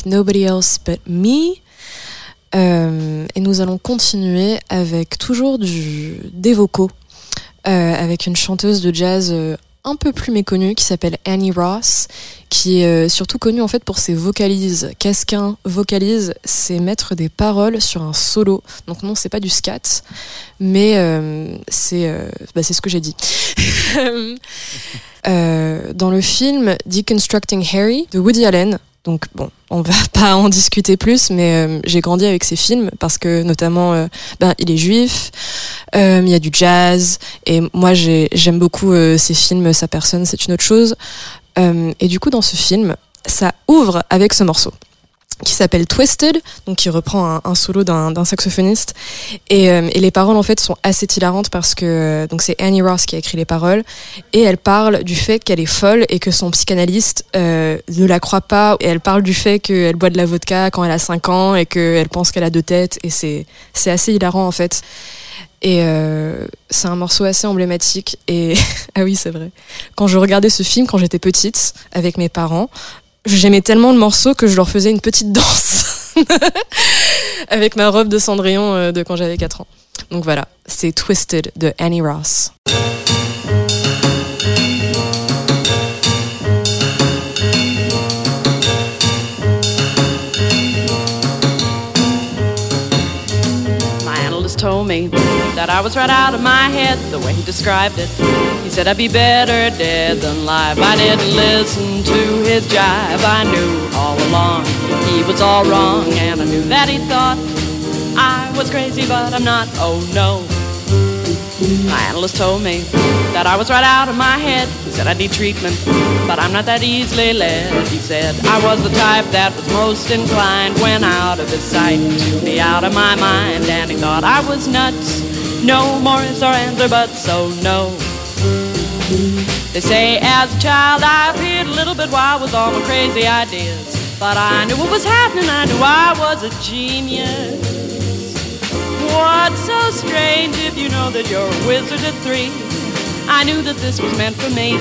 Speaker 9: Nobody Else But Me.
Speaker 3: Euh, et nous allons continuer avec toujours des vocaux, euh, avec une chanteuse de jazz euh, un peu plus méconnue qui s'appelle Annie Ross, qui est surtout connue en fait pour ses vocalises. Qu'un vocalise? C'est mettre des paroles sur un solo. Donc non, c'est pas du scat, mais c'est bah, c'est ce que j'ai dit. Dans le film Deconstructing Harry de Woody Allen. Donc bon, on va pas en discuter plus, mais euh, j'ai grandi avec ces films parce que notamment, euh, ben il est juif, euh, il y a du jazz et moi j'ai- j'aime beaucoup ces films. Sa personne, c'est une autre chose. Et du coup, dans ce film, ça ouvre avec ce morceau qui s'appelle Twisted, donc qui reprend un, solo d'un saxophoniste. Et, euh, et les paroles en fait sont assez hilarantes parce que euh, donc c'est Annie Ross qui a écrit les paroles et elle parle du fait qu'elle est folle et que son psychanalyste euh, ne la croit pas. Et elle parle du fait qu'elle boit de la vodka quand elle a 5 ans et qu'elle pense qu'elle a deux têtes et c'est c'est assez hilarant en fait. Et c'est un morceau assez emblématique. Et ah oui, c'est vrai. Quand je regardais ce film quand j'étais petite avec mes parents, j'aimais tellement le morceau que je leur faisais une petite danse avec ma robe de Cendrillon euh, de quand j'avais 4 ans. Donc voilà, c'est Twisted de Annie Ross.
Speaker 10: That I was right out of my head the way he described it. He said I'd be better dead than live. I didn't listen to his jive. I knew all along he was all wrong, and I knew that he thought I was crazy, but I'm not. Oh no. My analyst told me that I was right out of my head. He said I need treatment, but I'm not that easily led. He said I was the type that was most inclined when out of his sight to be out of my mind. And he thought I was nuts. No more is our answer, but so no. They say as a child I appeared a little bit wild with all my crazy ideas. But I knew what was happening, I knew I was a genius. What's so strange if you know that you're a wizard at three? I knew that this was meant for me.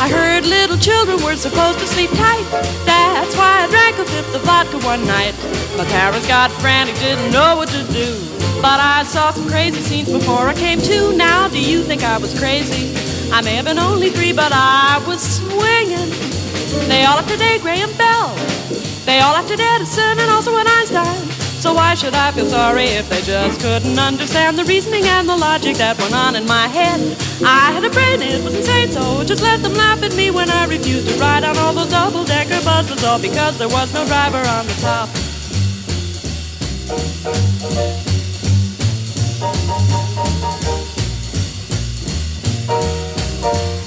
Speaker 10: I heard little children were supposed to sleep tight. That's why I drank a fifth of vodka one night. My parents got frantic, didn't know what to do. But I saw some crazy scenes before I came to. Now, do you think I was crazy? I may have been only three, but I was swinging. They all after Dave Graham Bell. They all after Edison and also an Einstein. So why should I feel sorry if they just couldn't understand the reasoning and the logic that went on in my head? I had a brain, it was insane, so just let them laugh at me when I refused to ride on all those double-decker buses, all because there was no driver on the top. My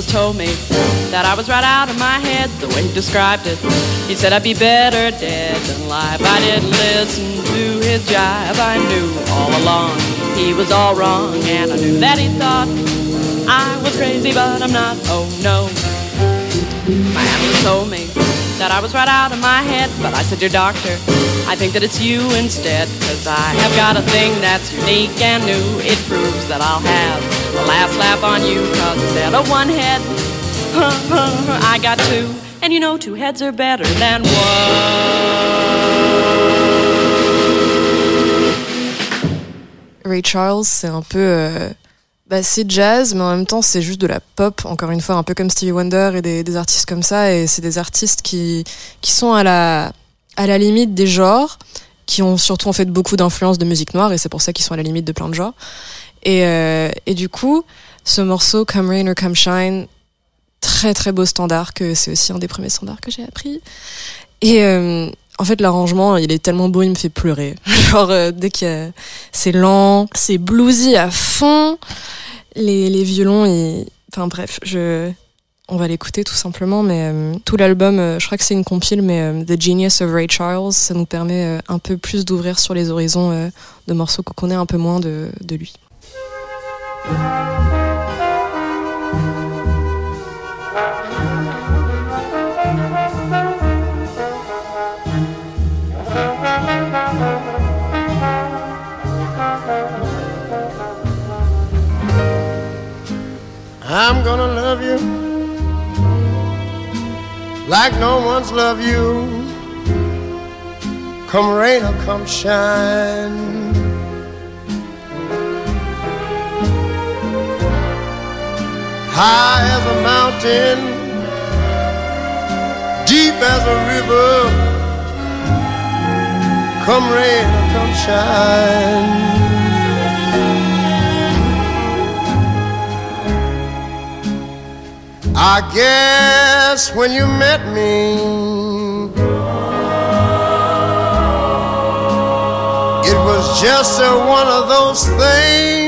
Speaker 10: analyst told me that I was right out of my head the way he described it. He said I'd be better dead than alive. I didn't listen to his jive. I knew all along he was all wrong, and I knew that he thought I was crazy, but I'm not. Oh no. My analyst told me that I was right out of my head, but I said, Dear doctor, I think that it's you instead, cause I have got a thing that's unique and new. It proves that I'll have one I got two. And you know, two heads are better than
Speaker 3: Ray Charles, c'est un peu. euh, bah, c'est jazz, mais en même temps, c'est juste de la pop, encore une fois, un peu comme Stevie Wonder et des, des artistes comme ça. Et c'est des artistes qui, qui sont à la, à la limite des genres, qui ont surtout en fait beaucoup d'influence de musique noire, et c'est pour ça qu'ils sont à la limite de plein de genres. Et, euh, et du coup, ce morceau, Come Rain or Come Shine, très très beau standard, que c'est aussi un des premiers standards que j'ai appris. Et euh, en fait, l'arrangement, il est tellement beau, il me fait pleurer. Genre, euh, dès a... C'est lent, c'est bluesy à fond. Les, violons. Enfin bref. On va l'écouter tout simplement, mais tout l'album, je crois que c'est une compile, mais The Genius of Ray Charles, ça nous permet un peu plus d'ouvrir sur les horizons de morceaux qu'on connaît un peu moins de lui.
Speaker 11: I'm gonna love you like no one's loved you. come rain or come shine. High as a mountain, deep as a river, come rain or come shine. I guess when you met me, it was just a, one of those things.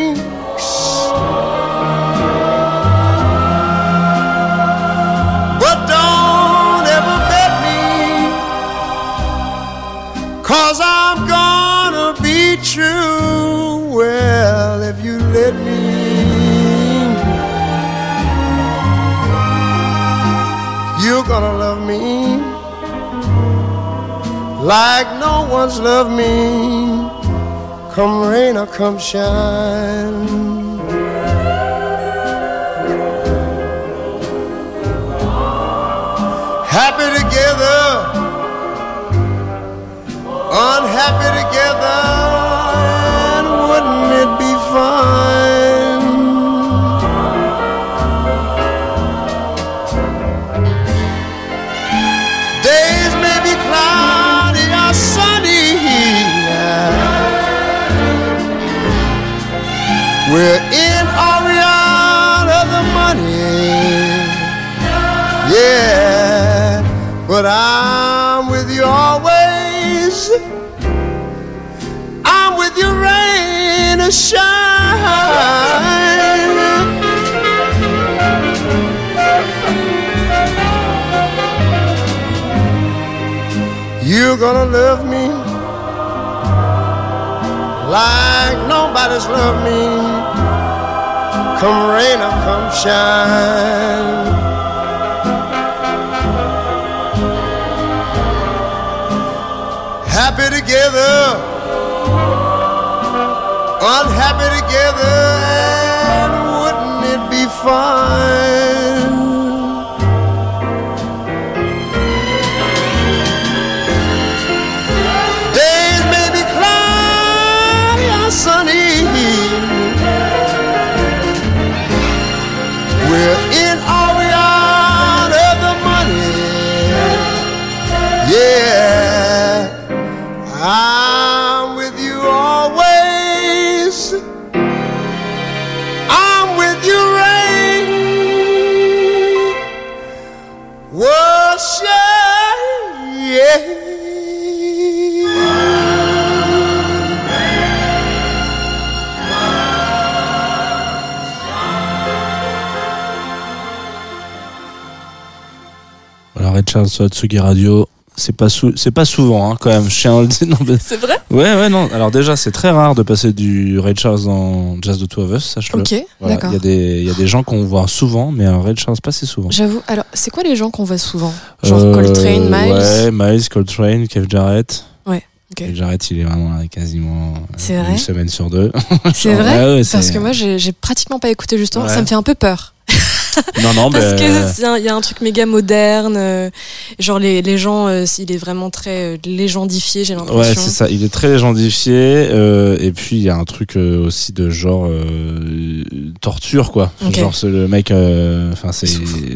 Speaker 11: Cause I'm gonna be true. Well, if you let me. You're gonna love me like no one's loved me. Come rain or come shine. Happy together, unhappy together, and wouldn't it be fine? Days may be cloudy or sunny. We're in or of the money. Yeah, but I'm with you always. Shine. You're gonna love me like nobody's loved me. Come rain or come shine. Happy together, unhappy together, and wouldn't it be fine?
Speaker 1: Charles sur Tsugi Radio. C'est pas, sou- c'est pas souvent, hein, quand même. Je tiens à le dire. Mais-
Speaker 3: C'est vrai?
Speaker 1: Ouais, ouais, non. Alors, déjà, c'est très rare de passer du Ray Charles dans Jazz the Two of Us, sache-le.
Speaker 3: Ok,
Speaker 1: Voilà,
Speaker 3: d'accord.
Speaker 1: Il y, a des- il y a des gens qu'on voit souvent, mais un Ray Charles pas si souvent.
Speaker 3: J'avoue. Alors, c'est quoi les gens qu'on voit souvent? Genre
Speaker 1: Euh,
Speaker 3: Coltrane, Miles?
Speaker 1: Ouais, Miles, Coltrane, Kev Jarrett.
Speaker 3: Ouais, ok.
Speaker 1: Kev Jarrett, il est vraiment là quasiment euh,
Speaker 3: vrai?
Speaker 1: une semaine sur deux.
Speaker 3: C'est vrai?
Speaker 1: ouais, ouais,
Speaker 3: Parce que moi, j'ai j'ai pratiquement pas écouté justement.
Speaker 1: Ouais.
Speaker 3: Ça me fait un peu peur.
Speaker 1: Non, non,
Speaker 3: Parce
Speaker 1: mais.
Speaker 3: que c'est un- il y a un truc méga moderne. euh, genre, les, les gens, euh, il est vraiment très euh, légendifié, j'ai l'impression.
Speaker 1: Ouais, c'est ça. Il est très légendifié. euh, et puis, il y a un truc euh, aussi de genre euh, torture, quoi.
Speaker 3: Ok.
Speaker 1: Genre, c'est le mec. euh, Enfin, c'est.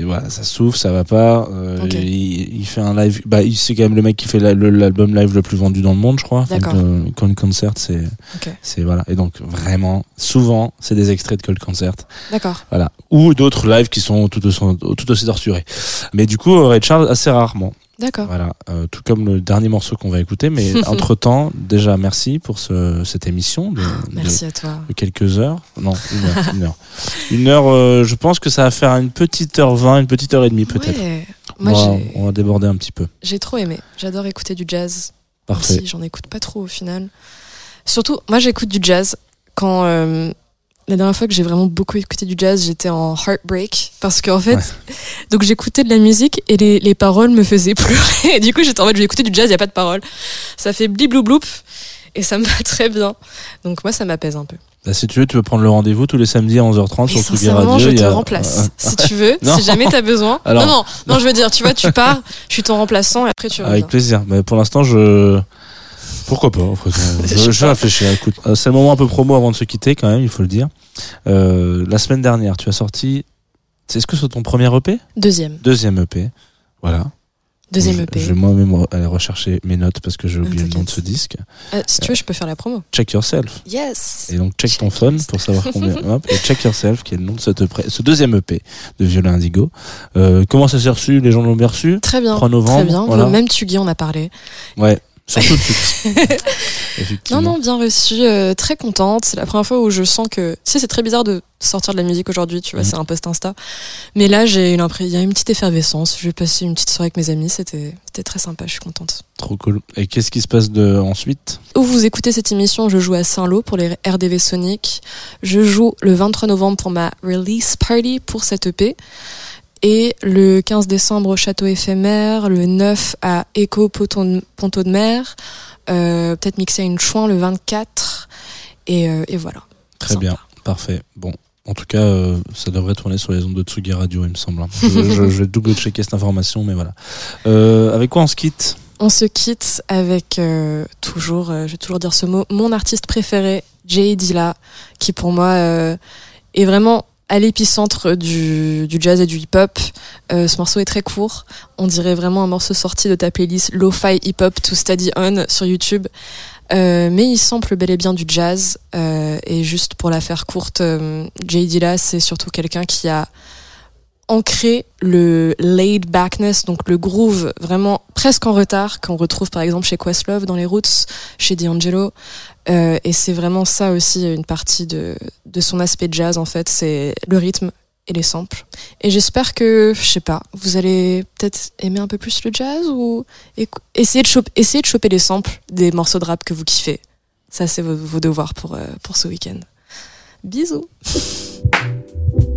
Speaker 1: Voilà, ça souffle, ça va pas. euh, il, il fait un live. Bah, c'est quand même le mec qui fait la- l'album live le plus vendu dans le monde, je crois.
Speaker 3: D'accord.
Speaker 1: Euh, Cold Concert, c'est.
Speaker 3: Ok.
Speaker 1: C'est voilà. Et donc, vraiment, souvent, c'est des extraits de Cold Concert.
Speaker 3: D'accord.
Speaker 1: Voilà. Ou d'autres lives qui sont tout aussi, tout aussi torturés. Mais du coup, euh, Ray Charles, assez rarement.
Speaker 3: D'accord.
Speaker 1: Voilà, euh, tout comme le dernier morceau qu'on va écouter. Mais entre temps, déjà merci pour ce, cette émission de,
Speaker 3: Merci
Speaker 1: de-
Speaker 3: à toi.
Speaker 1: de quelques heures. Non, une heure. Une heure, une heure euh, je pense que ça va faire une petite heure vingt, une petite heure et demie peut-être.
Speaker 3: Ouais.
Speaker 1: on,
Speaker 3: Moi,
Speaker 1: va, on va déborder un petit peu.
Speaker 3: j'ai trop aimé. J'adore écouter du jazz.
Speaker 1: Parfait.
Speaker 3: J'en écoute pas trop au final. Surtout, moi, j'écoute du jazz quand. euh, la dernière fois que j'ai vraiment beaucoup écouté du jazz, j'étais en heartbreak. Parce qu'en fait,
Speaker 1: Ouais.
Speaker 3: donc j'écoutais de la musique et les, les paroles me faisaient pleurer. Et du coup, j'étais en mode, je vais écouter du jazz, il n'y a pas de paroles. Ça fait blibloubloup et ça me va très bien. Donc moi, ça m'apaise un peu.
Speaker 1: Bah, si tu veux, tu peux prendre le rendez-vous tous les samedis à 11h30
Speaker 3: Mais
Speaker 1: sur Tsugi Radio.
Speaker 3: je te
Speaker 1: a-
Speaker 3: remplace.
Speaker 1: euh,
Speaker 3: si tu veux,
Speaker 1: Non.
Speaker 3: si jamais t'as besoin.
Speaker 1: Alors-
Speaker 3: non, non, non, je veux dire, tu vois, tu pars, je suis ton remplaçant et après tu reviens.
Speaker 1: Avec plaisir. Mais pour l'instant, je Pourquoi pas. Je, je vais réfléchir. Écoute, euh, c'est le moment un peu promo avant de se quitter quand même, il faut le dire. Euh, la semaine dernière, tu as sorti. Est-ce que c'est ton premier EP
Speaker 3: Deuxième.
Speaker 1: Deuxième EP. Voilà.
Speaker 3: Deuxième EP.
Speaker 1: Je vais moi-même aller rechercher mes notes parce que j'ai oublié le nom de ce disque.
Speaker 3: Euh, si tu veux, je peux faire la promo.
Speaker 1: Check Yourself.
Speaker 3: Yes.
Speaker 1: Et donc check ton phone pour savoir combien. hop, et Check Yourself, qui est le nom de cette EP ce deuxième EP de Violin Indigo. Euh, comment ça s'est reçu? Les gens l'ont bien reçu?
Speaker 3: Très bien.
Speaker 1: 3 novembre.
Speaker 3: Très bien.
Speaker 1: Voilà.
Speaker 3: Même Tugui en a parlé.
Speaker 1: Ouais, surtout de suite.
Speaker 3: Non, non, bien reçu, euh, très contente. C'est la première fois où je sens que. Tu sais, c'est très bizarre de sortir de la musique aujourd'hui, tu vois,
Speaker 1: Mhm.
Speaker 3: c'est un post Insta. Mais là, j'ai l'impression. Il y a une petite effervescence. Je vais passer une petite soirée avec mes amis. C'était c'était très sympa, je suis contente.
Speaker 1: Trop cool. Et qu'est-ce qui se passe de ensuite?
Speaker 3: Où vous écoutez cette émission, je joue à Saint-Lô pour les RDV Sonic. Je joue le 23 novembre pour ma release party pour cette EP. Et le 15 décembre au Château éphémère, le 9 à Echo Ponton- Ponto de Mer, euh, peut-être mixer à une chouin le 24. Et, euh, et voilà.
Speaker 1: Très
Speaker 3: Sympa.
Speaker 1: bien, parfait. Bon, en tout cas, euh, ça devrait tourner sur les ondes de Tsugi Radio, il me semble. hein. Je, je- je vais double checker cette information, mais voilà. Avec quoi on se quitte?
Speaker 3: On se quitte avec toujours, je vais toujours dire ce mot, mon artiste préféré, Jay Dilla, qui pour moi est vraiment à l'épicentre du, du jazz et du hip-hop. Euh, ce morceau est très court. On dirait vraiment un morceau sorti de ta playlist Lo-Fi Hip Hop to Study On sur YouTube. Euh, mais il sample bel et bien du jazz. Euh, et juste pour la faire courte, Jay Dilla, c'est surtout quelqu'un qui a ancré le laid backness, donc le groove vraiment presque en retard qu'on retrouve par exemple chez Questlove dans les Roots, chez D'Angelo. Euh, et c'est vraiment ça aussi une partie de, de son aspect jazz en fait, c'est le rythme et les samples. Et j'espère que, je sais pas, vous allez peut-être aimer un peu plus le jazz ou essayer de, choper, essayer de choper les samples des morceaux de rap que vous kiffez. Ça, c'est vos, vos devoirs pour, euh, pour ce week-end. Bisous